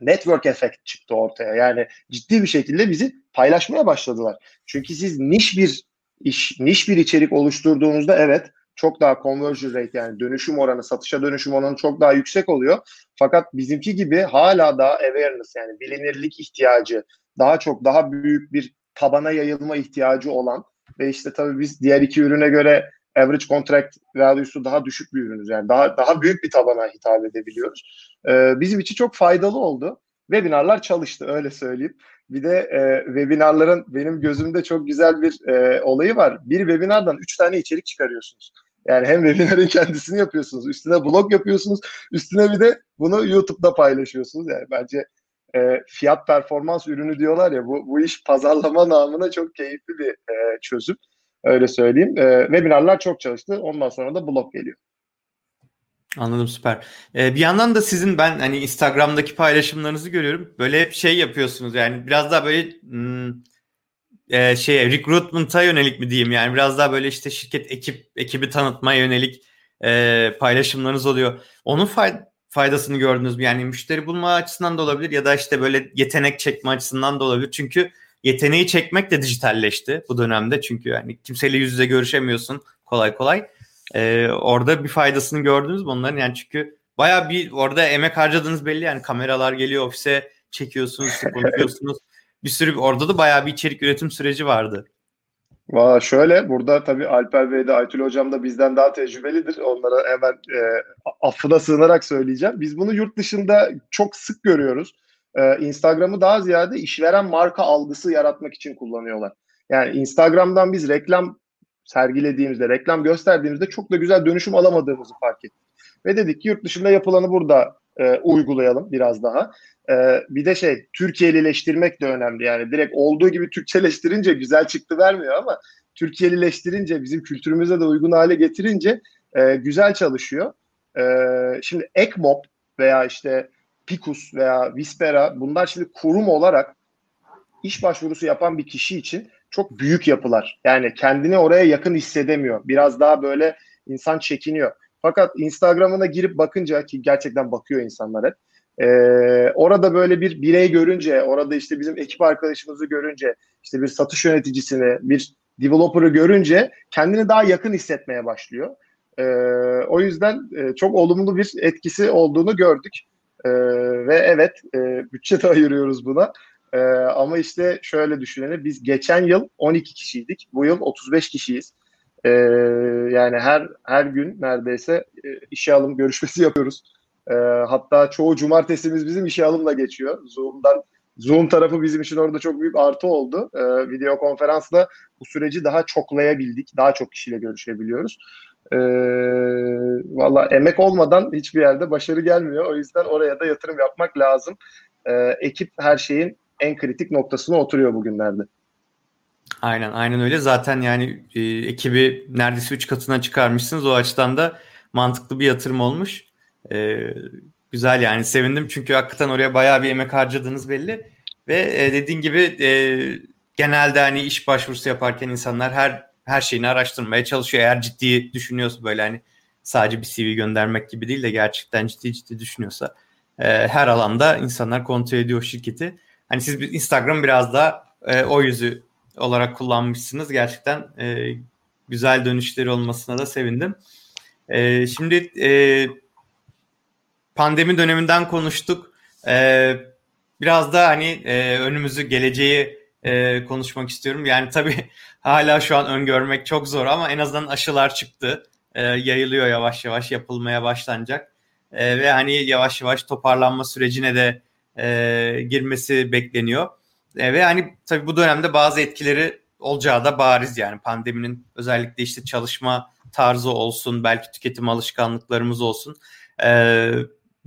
[SPEAKER 4] network efekt çıktı ortaya. Yani ciddi bir şekilde bizi paylaşmaya başladılar. Çünkü siz niş bir iş, niş bir içerik oluşturduğunuzda evet çok daha conversion rate yani dönüşüm oranı, satışa dönüşüm oranı çok daha yüksek oluyor. Fakat bizimki gibi hala daha awareness yani bilinirlik ihtiyacı, daha çok daha büyük bir tabana yayılma ihtiyacı olan ve işte tabii biz diğer iki ürüne göre average contract value'su daha düşük bir ürünüz. Yani daha daha büyük bir tabana hitap edebiliyoruz. Ee, bizim için çok faydalı oldu. Webinarlar çalıştı öyle söyleyeyim. Bir de e, webinarların benim gözümde çok güzel bir e, olayı var. Bir webinardan üç tane içerik çıkarıyorsunuz. Yani hem webinarın kendisini yapıyorsunuz, üstüne blog yapıyorsunuz, üstüne bir de bunu YouTube'da paylaşıyorsunuz. Yani bence e, fiyat performans ürünü diyorlar ya bu, bu iş pazarlama namına çok keyifli bir e, çözüm. Öyle söyleyeyim. E, webinarlar çok çalıştı. Ondan sonra da blog geliyor.
[SPEAKER 1] Anladım süper. Ee, bir yandan da sizin ben hani Instagram'daki paylaşımlarınızı görüyorum. Böyle şey yapıyorsunuz yani biraz daha böyle hmm, e, şeye recruitment'a yönelik mi diyeyim yani biraz daha böyle işte şirket ekip ekibi tanıtmaya yönelik e, paylaşımlarınız oluyor. Onun fay- faydasını gördünüz mü? Yani müşteri bulma açısından da olabilir ya da işte böyle yetenek çekme açısından da olabilir. Çünkü yeteneği çekmek de dijitalleşti bu dönemde. Çünkü yani kimseyle yüz yüze görüşemiyorsun kolay kolay. Ee, orada bir faydasını gördünüz mü onların? Yani çünkü baya bir orada emek harcadığınız belli yani kameralar geliyor ofise çekiyorsunuz, konuşuyorsunuz. Bir sürü orada da bayağı bir içerik üretim süreci vardı.
[SPEAKER 4] Valla şöyle burada tabii Alper Bey de Aytül Hocam da bizden daha tecrübelidir. Onlara hemen e, affına sığınarak söyleyeceğim. Biz bunu yurt dışında çok sık görüyoruz. E, Instagram'ı daha ziyade işveren marka algısı yaratmak için kullanıyorlar. Yani Instagram'dan biz reklam sergilediğimizde, reklam gösterdiğimizde çok da güzel dönüşüm alamadığımızı fark ettik. Ve dedik ki yurt dışında yapılanı burada e, uygulayalım biraz daha. E, bir de şey Türkiye'lileştirmek de önemli. Yani direkt olduğu gibi Türkçeleştirince güzel çıktı vermiyor ama Türkiye'lileştirince bizim kültürümüze de uygun hale getirince e, güzel çalışıyor. E, şimdi Ekmop veya işte Picus veya Vispera bunlar şimdi kurum olarak iş başvurusu yapan bir kişi için çok büyük yapılar. Yani kendini oraya yakın hissedemiyor. Biraz daha böyle insan çekiniyor. Fakat Instagram'ına girip bakınca ki gerçekten bakıyor insanlar hep. E, orada böyle bir birey görünce, orada işte bizim ekip arkadaşımızı görünce, işte bir satış yöneticisini, bir developer'ı görünce kendini daha yakın hissetmeye başlıyor. E, o yüzden e, çok olumlu bir etkisi olduğunu gördük. E, ve evet e, bütçe de ayırıyoruz buna. E, ama işte şöyle düşünelim biz geçen yıl 12 kişiydik. Bu yıl 35 kişiyiz. E, yani her her gün neredeyse e, işe alım görüşmesi yapıyoruz. E, hatta çoğu cumartesimiz bizim işe alımla geçiyor. Zoom'dan Zoom tarafı bizim için orada çok büyük artı oldu. E, video konferansla bu süreci daha çoklayabildik. Daha çok kişiyle görüşebiliyoruz. E, Valla emek olmadan hiçbir yerde başarı gelmiyor. O yüzden oraya da yatırım yapmak lazım. E, ekip her şeyin en kritik noktasına oturuyor bugünlerde.
[SPEAKER 1] Aynen aynen öyle. Zaten yani e, ekibi neredeyse 3 katına çıkarmışsınız. O açıdan da mantıklı bir yatırım olmuş. E, güzel yani sevindim çünkü hakikaten oraya bayağı bir emek harcadığınız belli. Ve e, dediğin gibi e, genelde hani iş başvurusu yaparken insanlar her her şeyini araştırmaya çalışıyor. Eğer ciddi düşünüyorsa böyle hani sadece bir CV göndermek gibi değil de gerçekten ciddi ciddi düşünüyorsa e, her alanda insanlar kontrol ediyor şirketi. Hani siz Instagram biraz daha e, o yüzü olarak kullanmışsınız. Gerçekten e, güzel dönüşleri olmasına da sevindim. E, şimdi e, pandemi döneminden konuştuk. E, biraz da hani e, önümüzü, geleceği e, konuşmak istiyorum. Yani tabii hala şu an öngörmek çok zor ama en azından aşılar çıktı. E, yayılıyor yavaş yavaş, yapılmaya başlanacak. E, ve hani yavaş yavaş toparlanma sürecine de e, girmesi bekleniyor. E, ve hani tabii bu dönemde bazı etkileri olacağı da bariz yani pandeminin özellikle işte çalışma tarzı olsun, belki tüketim alışkanlıklarımız olsun. E,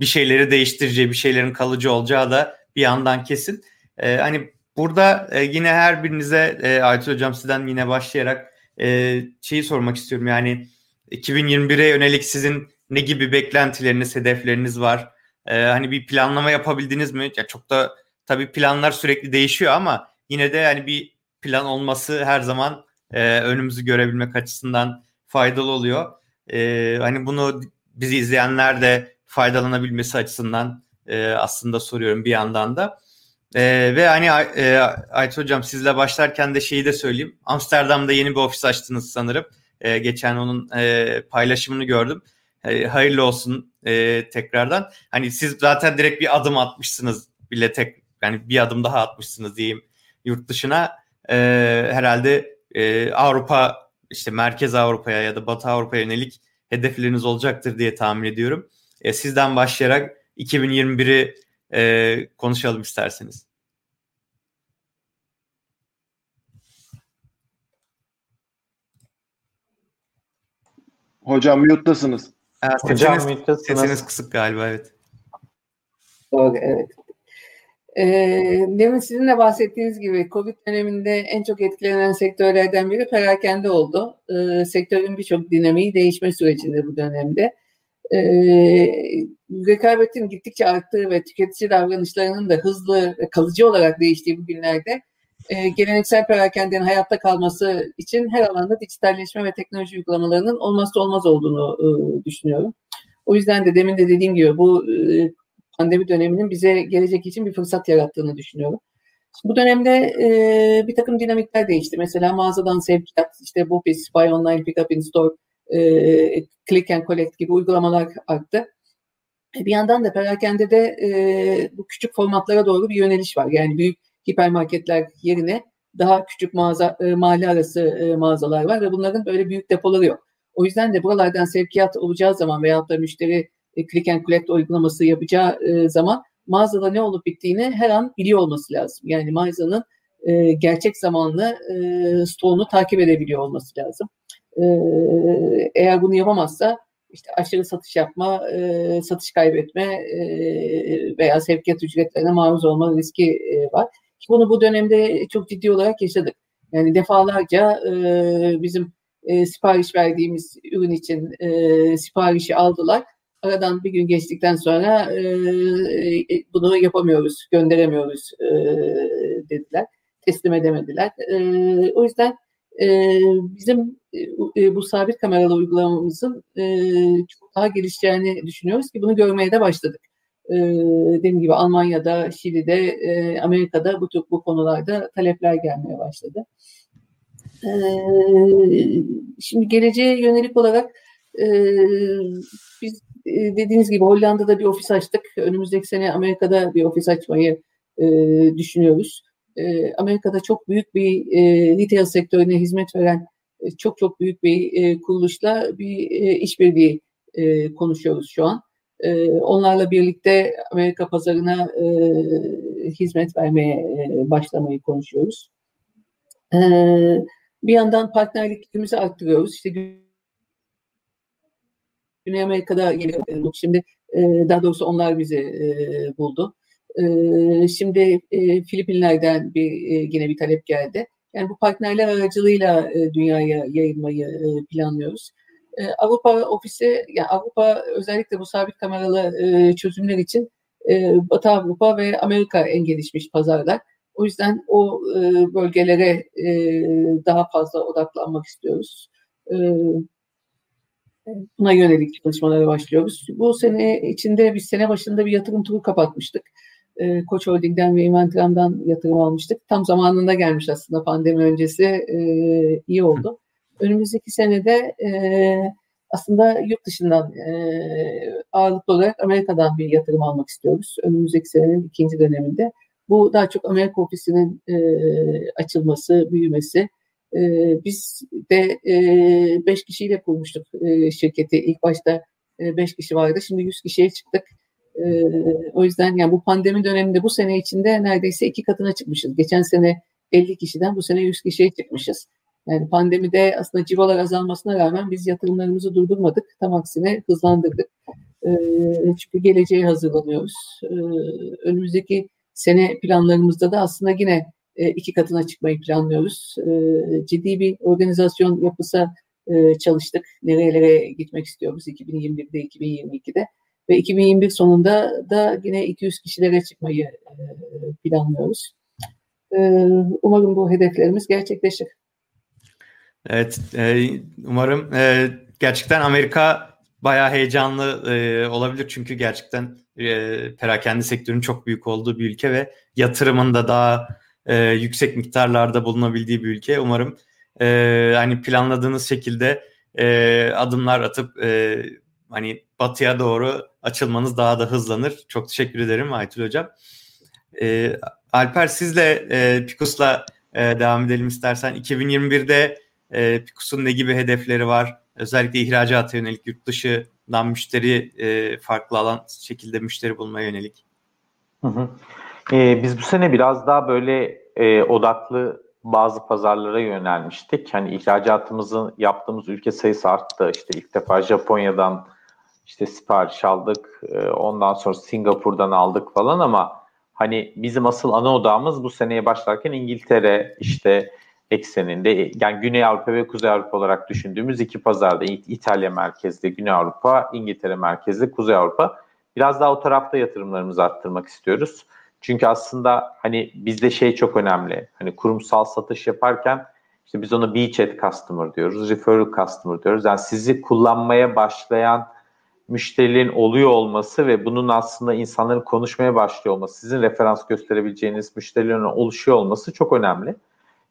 [SPEAKER 1] bir şeyleri değiştireceği, bir şeylerin kalıcı olacağı da bir yandan kesin. E, hani burada e, yine her birinize e, Aytül Hocam sizden yine başlayarak e, şeyi sormak istiyorum. Yani 2021'e yönelik sizin ne gibi beklentileriniz, hedefleriniz var? E, hani bir planlama yapabildiniz mi? Ya çok da tabii planlar sürekli değişiyor ama yine de yani bir plan olması her zaman e, önümüzü görebilmek açısından faydalı oluyor. E, hani bunu bizi izleyenler de faydalanabilmesi açısından e, aslında soruyorum bir yandan da. E, ve hani e, Ayt Hocam sizle başlarken de şeyi de söyleyeyim. Amsterdam'da yeni bir ofis açtınız sanırım. E, geçen onun e, paylaşımını gördüm. E, hayırlı olsun e, tekrardan. Hani siz zaten direkt bir adım atmışsınız bile tek yani bir adım daha atmışsınız diyeyim yurt dışına. E, herhalde e, Avrupa işte Merkez Avrupa'ya ya da Batı Avrupa'ya yönelik hedefleriniz olacaktır diye tahmin ediyorum. E, sizden başlayarak 2021'i e, konuşalım isterseniz.
[SPEAKER 4] Hocam mute'dasınız.
[SPEAKER 1] Sesiniz, Hocam Sesiniz kısık galiba evet.
[SPEAKER 3] Evet. E, demin sizin de bahsettiğiniz gibi Covid döneminde en çok etkilenen sektörlerden biri perakende oldu. E, sektörün birçok dinamiği değişme sürecinde bu dönemde. E, rekabetin gittikçe arttığı ve tüketici davranışlarının da hızlı ve kalıcı olarak değiştiği bu günlerde e, geleneksel perakendenin hayatta kalması için her alanda dijitalleşme ve teknoloji uygulamalarının olmazsa olmaz olduğunu e, düşünüyorum. O yüzden de demin de dediğim gibi bu e, pandemi döneminin bize gelecek için bir fırsat yarattığını düşünüyorum. Bu dönemde e, bir takım dinamikler değişti. Mesela mağazadan sevkiyat, işte Bopis, Buy Online, Pick Up in Store, e, Click and Collect gibi uygulamalar arttı. E, bir yandan da perakende de e, bu küçük formatlara doğru bir yöneliş var. Yani büyük hipermarketler yerine daha küçük mağaza, e, mahalle arası e, mağazalar var ve bunların böyle büyük depoları yok. O yüzden de buralardan sevkiyat olacağı zaman veyahut da müşteri e, click and collect uygulaması yapacağı e, zaman mağazada ne olup bittiğini her an biliyor olması lazım. Yani mağazanın e, gerçek zamanlı e, stoğunu takip edebiliyor olması lazım. E, eğer bunu yapamazsa işte aşırı satış yapma, e, satış kaybetme e, veya sevkiyat ücretlerine maruz olma riski e, var. Bunu bu dönemde çok ciddi olarak yaşadık. Yani defalarca e, bizim e, sipariş verdiğimiz ürün için e, siparişi aldılar aradan bir gün geçtikten sonra e, e, bunu yapamıyoruz, gönderemiyoruz e, dediler. Teslim edemediler. E, o yüzden e, bizim e, bu sabit kameralı uygulamamızın e, çok daha gelişeceğini düşünüyoruz ki bunu görmeye de başladık. E, dediğim gibi Almanya'da, Şili'de, e, Amerika'da bu tür bu konularda talepler gelmeye başladı. E, şimdi geleceğe yönelik olarak e, biz e, dediğiniz gibi Hollanda'da bir ofis açtık. Önümüzdeki sene Amerika'da bir ofis açmayı e, düşünüyoruz. E, Amerika'da çok büyük bir e, retail sektörüne hizmet veren e, çok çok büyük bir e, kuruluşla bir e, işbirliği e, konuşuyoruz şu an. E, onlarla birlikte Amerika pazarına e, hizmet vermeye e, başlamayı konuşuyoruz. E, bir yandan partnerliklerimizi arttırıyoruz. İşte Güney Amerika'da geliyor. Şimdi e, daha doğrusu onlar bizi e, buldu. E, şimdi Filipinler'den bir yine bir talep geldi. Yani bu partnerler aracılığıyla dünyaya yayılmayı planlıyoruz. Avrupa ofisi, yani Avrupa özellikle bu sabit kameralı çözümler için Batı Avrupa ve Amerika en gelişmiş pazarlar. O yüzden o bölgelere daha fazla odaklanmak istiyoruz. Buna yönelik çalışmalara başlıyoruz. Bu sene içinde biz sene başında bir yatırım turu kapatmıştık. E, Koç Holding'den ve Inventram'dan yatırım almıştık. Tam zamanında gelmiş aslında pandemi öncesi e, iyi oldu. Önümüzdeki senede e, aslında yurt dışından e, ağırlıklı olarak Amerika'dan bir yatırım almak istiyoruz. Önümüzdeki senenin ikinci döneminde. Bu daha çok Amerika ofisinin açılması, büyümesi, ee, biz de e, beş kişiyle kurmuştuk e, şirketi. İlk başta e, beş kişi vardı. Şimdi yüz kişiye çıktık. E, o yüzden yani bu pandemi döneminde bu sene içinde neredeyse iki katına çıkmışız. Geçen sene 50 kişiden bu sene 100 kişiye çıkmışız. Yani pandemide aslında cirolar azalmasına rağmen biz yatırımlarımızı durdurmadık. Tam aksine hızlandırdık. E, çünkü geleceğe hazırlanıyoruz. E, önümüzdeki sene planlarımızda da aslında yine e, iki katına çıkmayı planlıyoruz. E, ciddi bir organizasyon yapısı e, çalıştık. Nerelere gitmek istiyoruz 2021'de, 2022'de. Ve 2021 sonunda da yine 200 kişilere çıkmayı planlıyoruz. Umarım bu hedeflerimiz gerçekleşir.
[SPEAKER 1] Evet, umarım gerçekten Amerika bayağı heyecanlı e, olabilir çünkü gerçekten e, perakende sektörünün çok büyük olduğu bir ülke ve yatırımın da daha e, yüksek miktarlarda bulunabildiği bir ülke. Umarım e, hani planladığınız şekilde e, adımlar atıp e, hani batıya doğru açılmanız daha da hızlanır. Çok teşekkür ederim Aytül Hocam. E, Alper sizle e, Pikus'la e, devam edelim istersen. 2021'de e, Pikus'un ne gibi hedefleri var? Özellikle ihracata yönelik yurt dışından müşteri e, farklı alan şekilde müşteri bulmaya yönelik.
[SPEAKER 2] Hı hı. Ee, biz bu sene biraz daha böyle e, odaklı bazı pazarlara yönelmiştik. Hani ihracatımızın yaptığımız ülke sayısı arttı. İşte ilk defa Japonya'dan işte sipariş aldık. E, ondan sonra Singapur'dan aldık falan ama hani bizim asıl ana odağımız bu seneye başlarken İngiltere işte ekseninde yani Güney Avrupa ve Kuzey Avrupa olarak düşündüğümüz iki pazarda İtalya merkezli Güney Avrupa, İngiltere merkezli Kuzey Avrupa. Biraz daha o tarafta yatırımlarımızı arttırmak istiyoruz. Çünkü aslında hani bizde şey çok önemli. Hani kurumsal satış yaparken işte biz ona beachhead customer diyoruz, referral customer diyoruz. Yani sizi kullanmaya başlayan müşterilerin oluyor olması ve bunun aslında insanların konuşmaya başlıyor olması, sizin referans gösterebileceğiniz müşterilerin oluşuyor olması çok önemli.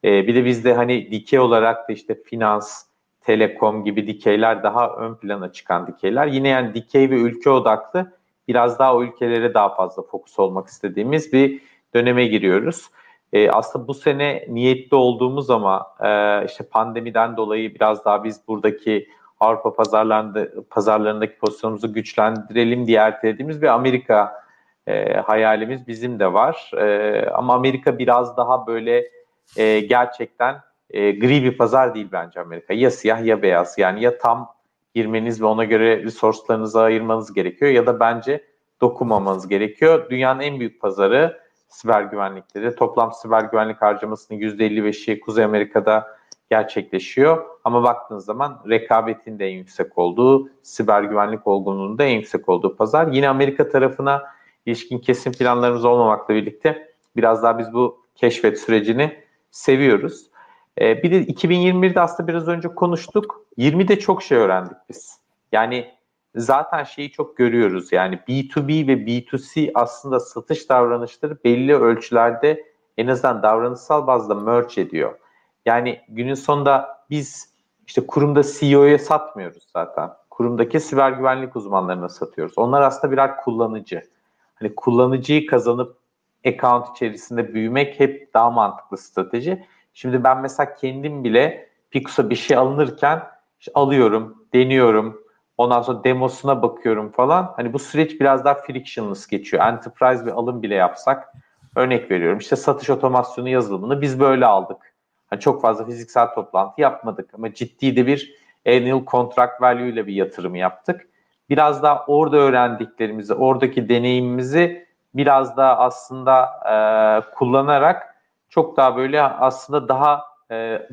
[SPEAKER 2] Ee, bir de bizde hani dikey olarak da işte finans, telekom gibi dikeyler daha ön plana çıkan dikeyler. Yine yani dikey ve ülke odaklı biraz daha o ülkelere daha fazla fokus olmak istediğimiz bir döneme giriyoruz. Ee, aslında bu sene niyetli olduğumuz ama e, işte pandemiden dolayı biraz daha biz buradaki Avrupa pazarlarında pazarlarındaki pozisyonumuzu güçlendirelim diye ertelediğimiz bir Amerika e, hayalimiz bizim de var. E, ama Amerika biraz daha böyle e, gerçekten e, gri bir pazar değil bence Amerika. Ya siyah ya beyaz. Yani ya tam girmeniz ve ona göre resource'larınızı ayırmanız gerekiyor ya da bence dokunmamanız gerekiyor. Dünyanın en büyük pazarı siber güvenlikleri. Toplam siber güvenlik harcamasının %55'i Kuzey Amerika'da gerçekleşiyor. Ama baktığınız zaman rekabetin de en yüksek olduğu, siber güvenlik olgunluğunun da en yüksek olduğu pazar. Yine Amerika tarafına ilişkin kesin planlarımız olmamakla birlikte biraz daha biz bu keşfet sürecini seviyoruz. Ee, bir de 2021'de aslında biraz önce konuştuk. 20'de çok şey öğrendik biz. Yani zaten şeyi çok görüyoruz. Yani B2B ve B2C aslında satış davranışları belli ölçülerde en azından davranışsal bazda merge ediyor. Yani günün sonunda biz işte kurumda CEO'ya satmıyoruz zaten. Kurumdaki siber güvenlik uzmanlarına satıyoruz. Onlar aslında birer kullanıcı. Hani kullanıcıyı kazanıp account içerisinde büyümek hep daha mantıklı strateji. Şimdi ben mesela kendim bile Pixel'a bir şey alınırken işte alıyorum, deniyorum, ondan sonra demosuna bakıyorum falan. Hani bu süreç biraz daha frictionless geçiyor. Enterprise bir alım bile yapsak örnek veriyorum. İşte satış otomasyonu yazılımını biz böyle aldık. Hani çok fazla fiziksel toplantı yapmadık ama ciddi de bir annual contract value ile bir yatırım yaptık. Biraz daha orada öğrendiklerimizi, oradaki deneyimimizi biraz daha aslında e, kullanarak çok daha böyle aslında daha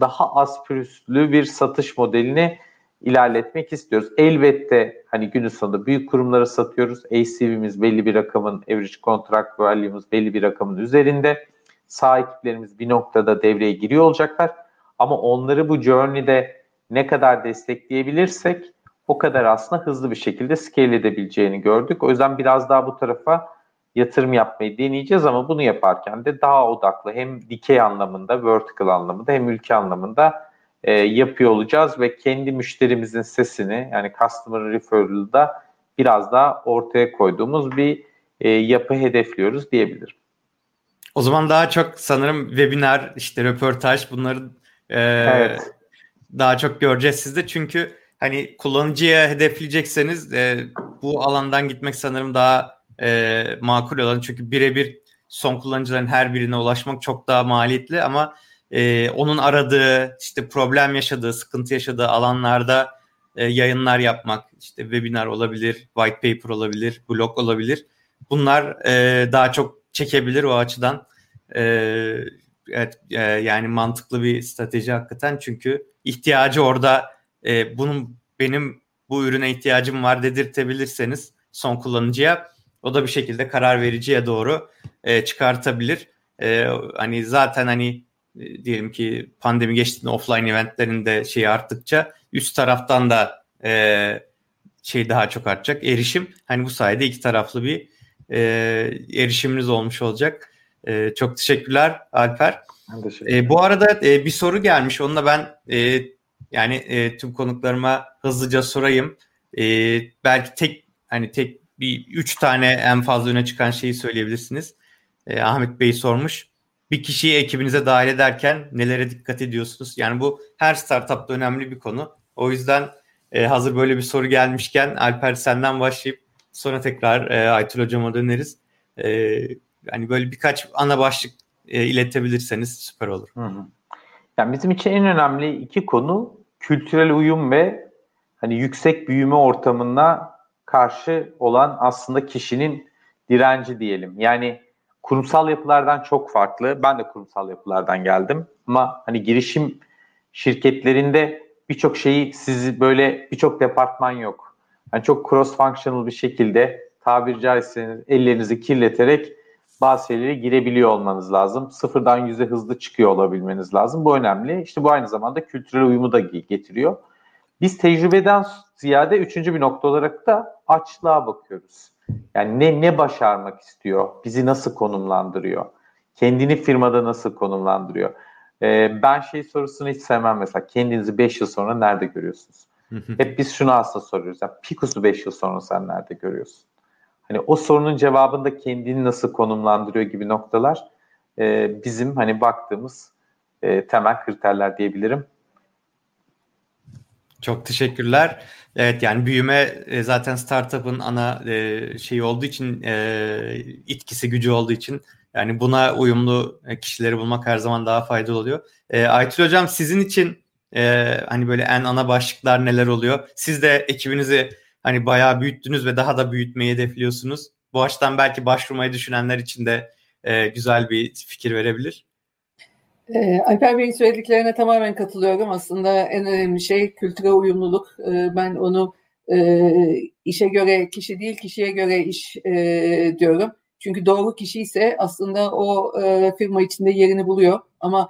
[SPEAKER 2] daha az pürüzlü bir satış modelini ilerletmek istiyoruz. Elbette hani günün sonunda büyük kurumlara satıyoruz. ACV'miz belli bir rakamın, average contract value'miz belli bir rakamın üzerinde. Sağ ekiplerimiz bir noktada devreye giriyor olacaklar. Ama onları bu journey'de ne kadar destekleyebilirsek o kadar aslında hızlı bir şekilde scale edebileceğini gördük. O yüzden biraz daha bu tarafa yatırım yapmayı deneyeceğiz ama bunu yaparken de daha odaklı hem dikey anlamında, vertical anlamında hem ülke anlamında e, yapıyor olacağız ve kendi müşterimizin sesini yani customer referral'da biraz daha ortaya koyduğumuz bir e, yapı hedefliyoruz diyebilirim.
[SPEAKER 1] O zaman daha çok sanırım webinar, işte röportaj bunları e, evet. daha çok göreceğiz sizde. Çünkü hani kullanıcıya hedefleyecekseniz e, bu alandan gitmek sanırım daha e, makul olan. Çünkü birebir son kullanıcıların her birine ulaşmak çok daha maliyetli ama e, onun aradığı, işte problem yaşadığı, sıkıntı yaşadığı alanlarda e, yayınlar yapmak, işte webinar olabilir, white paper olabilir, blog olabilir. Bunlar e, daha çok çekebilir o açıdan. E, evet, e, yani mantıklı bir strateji hakikaten çünkü ihtiyacı orada e, bunun benim bu ürüne ihtiyacım var dedirtebilirseniz son kullanıcıya o da bir şekilde karar vericiye doğru e, çıkartabilir. E, hani zaten hani e, diyelim ki pandemi geçtiğinde offline eventlerinde şey arttıkça üst taraftan da e, şey daha çok artacak. Erişim hani bu sayede iki taraflı bir e, erişiminiz olmuş olacak. E, çok teşekkürler Alper. E, bu arada e, bir soru gelmiş. Onunla ben e, yani e, tüm konuklarıma hızlıca sorayım. E, belki tek hani tek bir üç tane en fazla öne çıkan şeyi söyleyebilirsiniz. E, Ahmet Bey sormuş. Bir kişiyi ekibinize dahil ederken nelere dikkat ediyorsunuz? Yani bu her startupta önemli bir konu. O yüzden e, hazır böyle bir soru gelmişken Alper senden başlayıp sonra tekrar e, Aytül hocama döneriz. E, yani böyle birkaç ana başlık e, iletebilirseniz süper olur. Hı hı.
[SPEAKER 2] Yani bizim için en önemli iki konu kültürel uyum ve hani yüksek büyüme ortamına karşı olan aslında kişinin direnci diyelim. Yani kurumsal yapılardan çok farklı. Ben de kurumsal yapılardan geldim ama hani girişim şirketlerinde birçok şeyi sizi böyle birçok departman yok. Yani çok cross functional bir şekilde tabiri caizse ellerinizi kirleterek bazı şeylere girebiliyor olmanız lazım. Sıfırdan yüze hızlı çıkıyor olabilmeniz lazım. Bu önemli. İşte bu aynı zamanda kültürel uyumu da getiriyor. Biz tecrübeden ziyade üçüncü bir nokta olarak da açlığa bakıyoruz. Yani ne ne başarmak istiyor? Bizi nasıl konumlandırıyor? Kendini firmada nasıl konumlandırıyor? Ee, ben şey sorusunu hiç sevmem mesela. Kendinizi 5 yıl sonra nerede görüyorsunuz? Hep biz şunu aslında soruyoruz. Yani Pikus'u 5 yıl sonra sen nerede görüyorsun? Hani o sorunun cevabında kendini nasıl konumlandırıyor gibi noktalar e, bizim hani baktığımız e, temel kriterler diyebilirim.
[SPEAKER 1] Çok teşekkürler. Evet yani büyüme e, zaten startup'ın ana e, şeyi olduğu için e, itkisi gücü olduğu için yani buna uyumlu kişileri bulmak her zaman daha faydalı oluyor. Aytül Hocam sizin için hani böyle en ana başlıklar neler oluyor? Siz de ekibinizi hani bayağı büyüttünüz ve daha da büyütmeyi hedefliyorsunuz. Bu açıdan belki başvurmayı düşünenler için de güzel bir fikir verebilir.
[SPEAKER 3] E, Alper Bey'in söylediklerine tamamen katılıyorum. Aslında en önemli şey kültüre uyumluluk. E, ben onu e, işe göre kişi değil, kişiye göre iş e, diyorum. Çünkü doğru kişi ise aslında o e, firma içinde yerini buluyor. Ama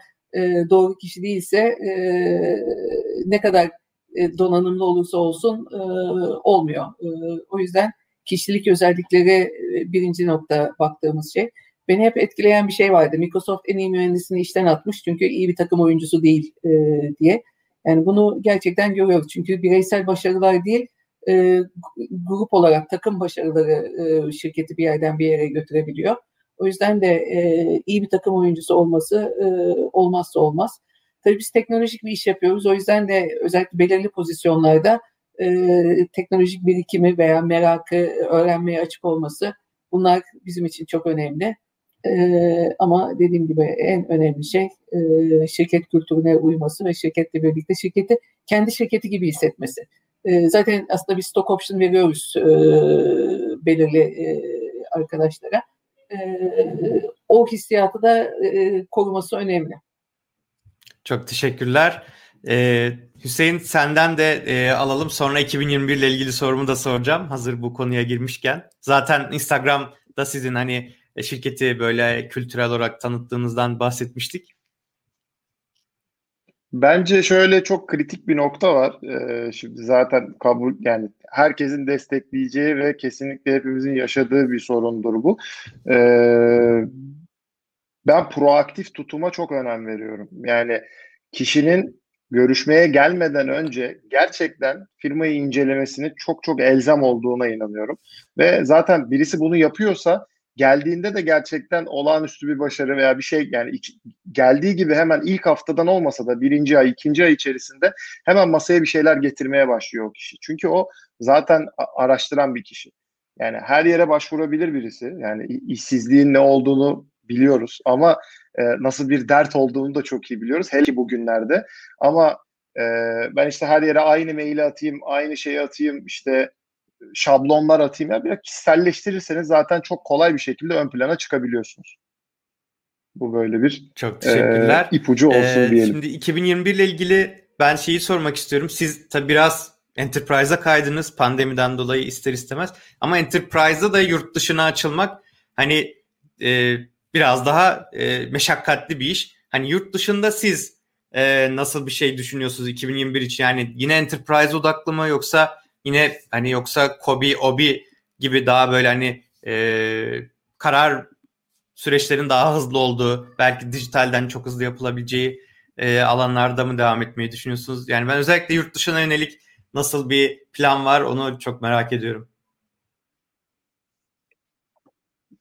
[SPEAKER 3] doğru kişi değilse ne kadar donanımlı olursa olsun olmuyor. O yüzden kişilik özellikleri birinci nokta baktığımız şey. Beni hep etkileyen bir şey vardı. Microsoft en iyi mühendisini işten atmış çünkü iyi bir takım oyuncusu değil e, diye. Yani bunu gerçekten görüyoruz. Çünkü bireysel başarılar değil, e, grup olarak takım başarıları e, şirketi bir yerden bir yere götürebiliyor. O yüzden de e, iyi bir takım oyuncusu olması e, olmazsa olmaz. Tabii biz teknolojik bir iş yapıyoruz. O yüzden de özellikle belirli pozisyonlarda e, teknolojik birikimi veya merakı öğrenmeye açık olması bunlar bizim için çok önemli. E, ama dediğim gibi en önemli şey e, şirket kültürüne uyması ve şirketle birlikte şirketi kendi şirketi gibi hissetmesi. E, zaten aslında bir stock option veriyoruz e, belirli e, arkadaşlara. E, o hissiyatı da e, koruması önemli.
[SPEAKER 1] Çok teşekkürler. Ee, Hüseyin senden de e, alalım. Sonra 2021 ile ilgili sorumu da soracağım. Hazır bu konuya girmişken. Zaten Instagram'da sizin hani şirketi böyle kültürel olarak tanıttığınızdan bahsetmiştik.
[SPEAKER 4] Bence şöyle çok kritik bir nokta var. Ee, şimdi zaten kabul yani herkesin destekleyeceği ve kesinlikle hepimizin yaşadığı bir sorundur bu. Ee, ben proaktif tutuma çok önem veriyorum. Yani kişinin görüşmeye gelmeden önce gerçekten firmayı incelemesini çok çok elzem olduğuna inanıyorum. Ve zaten birisi bunu yapıyorsa geldiğinde de gerçekten olağanüstü bir başarı veya bir şey yani iki, geldiği gibi hemen ilk haftadan olmasa da birinci ay, ikinci ay içerisinde hemen masaya bir şeyler getirmeye başlıyor o kişi. Çünkü o zaten araştıran bir kişi. Yani her yere başvurabilir birisi. Yani işsizliğin ne olduğunu biliyoruz ama e, nasıl bir dert olduğunu da çok iyi biliyoruz. Hele ki bugünlerde. Ama e, ben işte her yere aynı maili atayım, aynı şeyi atayım, işte şablonlar atayım. Ya biraz kişiselleştirirseniz zaten çok kolay bir şekilde ön plana çıkabiliyorsunuz. Bu böyle bir
[SPEAKER 1] çok teşekkürler.
[SPEAKER 4] E, ipucu olsun ee, diyelim.
[SPEAKER 1] Şimdi 2021 ile ilgili ben şeyi sormak istiyorum. Siz tabi biraz Enterprise'a kaydınız pandemiden dolayı ister istemez. Ama Enterprise'da da yurt dışına açılmak hani e, biraz daha e, meşakkatli bir iş. Hani yurt dışında siz e, nasıl bir şey düşünüyorsunuz 2021 için? Yani yine Enterprise odaklı mı yoksa yine hani yoksa Kobi, Obi gibi daha böyle hani e, karar süreçlerin daha hızlı olduğu, belki dijitalden çok hızlı yapılabileceği e, alanlarda mı devam etmeyi düşünüyorsunuz? Yani ben özellikle yurt dışına yönelik nasıl bir plan var onu çok merak ediyorum.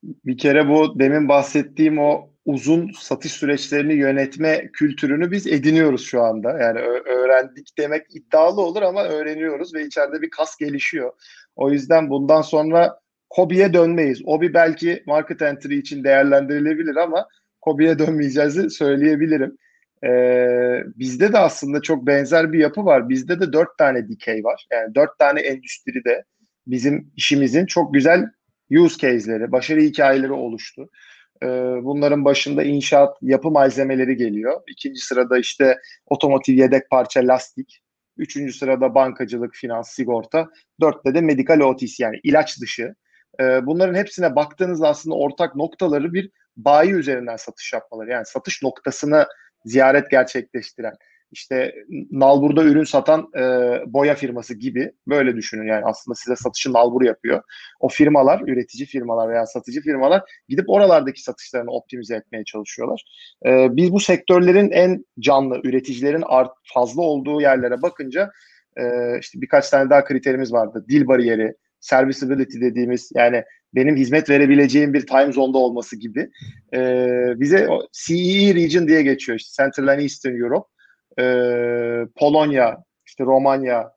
[SPEAKER 4] Bir kere bu demin bahsettiğim o uzun satış süreçlerini yönetme kültürünü biz ediniyoruz şu anda. Yani öğrendik demek iddialı olur ama öğreniyoruz ve içeride bir kas gelişiyor. O yüzden bundan sonra Kobi'ye dönmeyiz. Obi belki market entry için değerlendirilebilir ama Kobi'ye dönmeyeceğizi söyleyebilirim. Ee, bizde de aslında çok benzer bir yapı var. Bizde de dört tane dikey var. Yani dört tane endüstride bizim işimizin çok güzel use case'leri, başarı hikayeleri oluştu. Ee, bunların başında inşaat, yapı malzemeleri geliyor. İkinci sırada işte otomotiv yedek parça, lastik. Üçüncü sırada bankacılık, finans, sigorta. Dörtte de medical OTC yani ilaç dışı. Ee, bunların hepsine baktığınızda aslında ortak noktaları bir bayi üzerinden satış yapmaları. Yani satış noktasını ziyaret gerçekleştiren işte nalburda ürün satan e, boya firması gibi böyle düşünün yani aslında size satışı nalbur yapıyor. O firmalar, üretici firmalar veya satıcı firmalar gidip oralardaki satışlarını optimize etmeye çalışıyorlar. E, biz bu sektörlerin en canlı, üreticilerin art, fazla olduğu yerlere bakınca e, işte birkaç tane daha kriterimiz vardı. Dil bariyeri, serviceability dediğimiz yani benim hizmet verebileceğim bir time zone'da olması gibi. E, bize CEE region diye geçiyor işte Central and Eastern Europe e, Polonya, işte Romanya,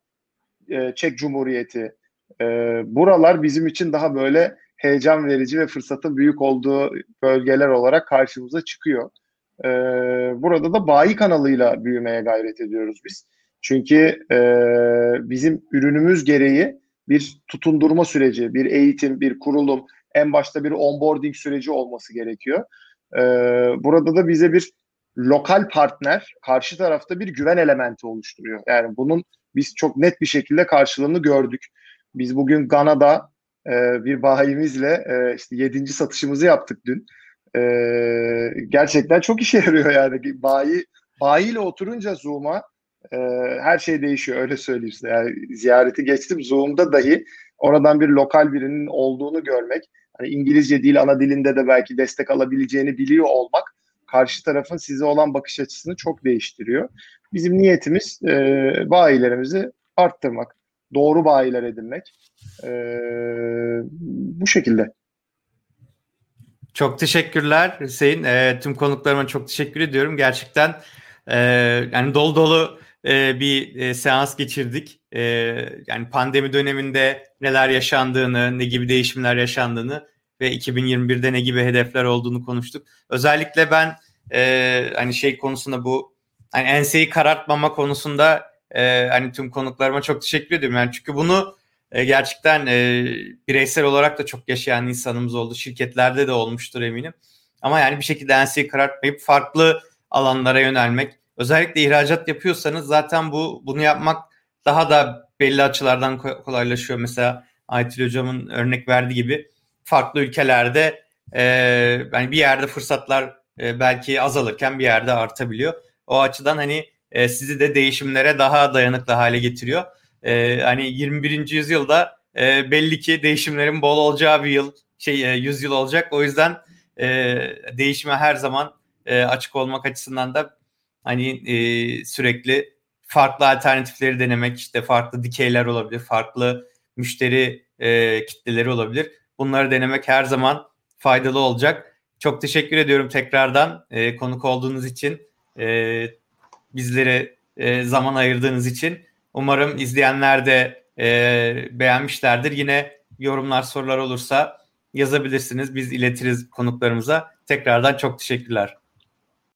[SPEAKER 4] e, Çek Cumhuriyeti e, buralar bizim için daha böyle heyecan verici ve fırsatın büyük olduğu bölgeler olarak karşımıza çıkıyor. E, burada da bayi kanalıyla büyümeye gayret ediyoruz biz. Çünkü e, bizim ürünümüz gereği bir tutundurma süreci, bir eğitim, bir kurulum, en başta bir onboarding süreci olması gerekiyor. E, burada da bize bir lokal partner karşı tarafta bir güven elementi oluşturuyor. Yani bunun biz çok net bir şekilde karşılığını gördük. Biz bugün Gana'da e, bir bayimizle e, işte yedinci satışımızı yaptık dün. E, gerçekten çok işe yarıyor yani. Bayi bayiyle oturunca Zoom'a e, her şey değişiyor öyle söyleyeyim size. Yani ziyareti geçtim Zoom'da dahi oradan bir lokal birinin olduğunu görmek, hani İngilizce dil ana dilinde de belki destek alabileceğini biliyor olmak karşı tarafın size olan bakış açısını çok değiştiriyor. Bizim niyetimiz e, bayilerimizi arttırmak, doğru bayiler edinmek. E, bu şekilde.
[SPEAKER 1] Çok teşekkürler Hüseyin. E, tüm konuklarıma çok teşekkür ediyorum. Gerçekten e, yani dolu dolu e, bir e, seans geçirdik. E, yani pandemi döneminde neler yaşandığını, ne gibi değişimler yaşandığını ve 2021'de ne gibi hedefler olduğunu konuştuk. Özellikle ben e, hani şey konusunda bu hani enseyi karartmama konusunda e, hani tüm konuklarıma çok teşekkür ediyorum. Yani çünkü bunu e, gerçekten e, bireysel olarak da çok yaşayan insanımız oldu. Şirketlerde de olmuştur eminim. Ama yani bir şekilde enseyi karartmayıp farklı alanlara yönelmek. Özellikle ihracat yapıyorsanız zaten bu bunu yapmak daha da belli açılardan kolaylaşıyor. Mesela Aytil hocamın örnek verdiği gibi farklı ülkelerde e, yani bir yerde fırsatlar e, belki azalırken bir yerde artabiliyor. O açıdan hani e, sizi de değişimlere daha dayanıklı hale getiriyor. E, hani 21. yüzyılda e, belli ki değişimlerin bol olacağı bir yıl, şey e, yüzyıl olacak. O yüzden e, değişime her zaman e, açık olmak açısından da hani e, sürekli farklı alternatifleri denemek, işte farklı dikeyler olabilir, farklı müşteri e, kitleleri olabilir. Bunları denemek her zaman faydalı olacak. Çok teşekkür ediyorum tekrardan e, konuk olduğunuz için. E, bizlere e, zaman ayırdığınız için. Umarım izleyenler de e, beğenmişlerdir. Yine yorumlar, sorular olursa yazabilirsiniz. Biz iletiriz konuklarımıza. Tekrardan çok teşekkürler.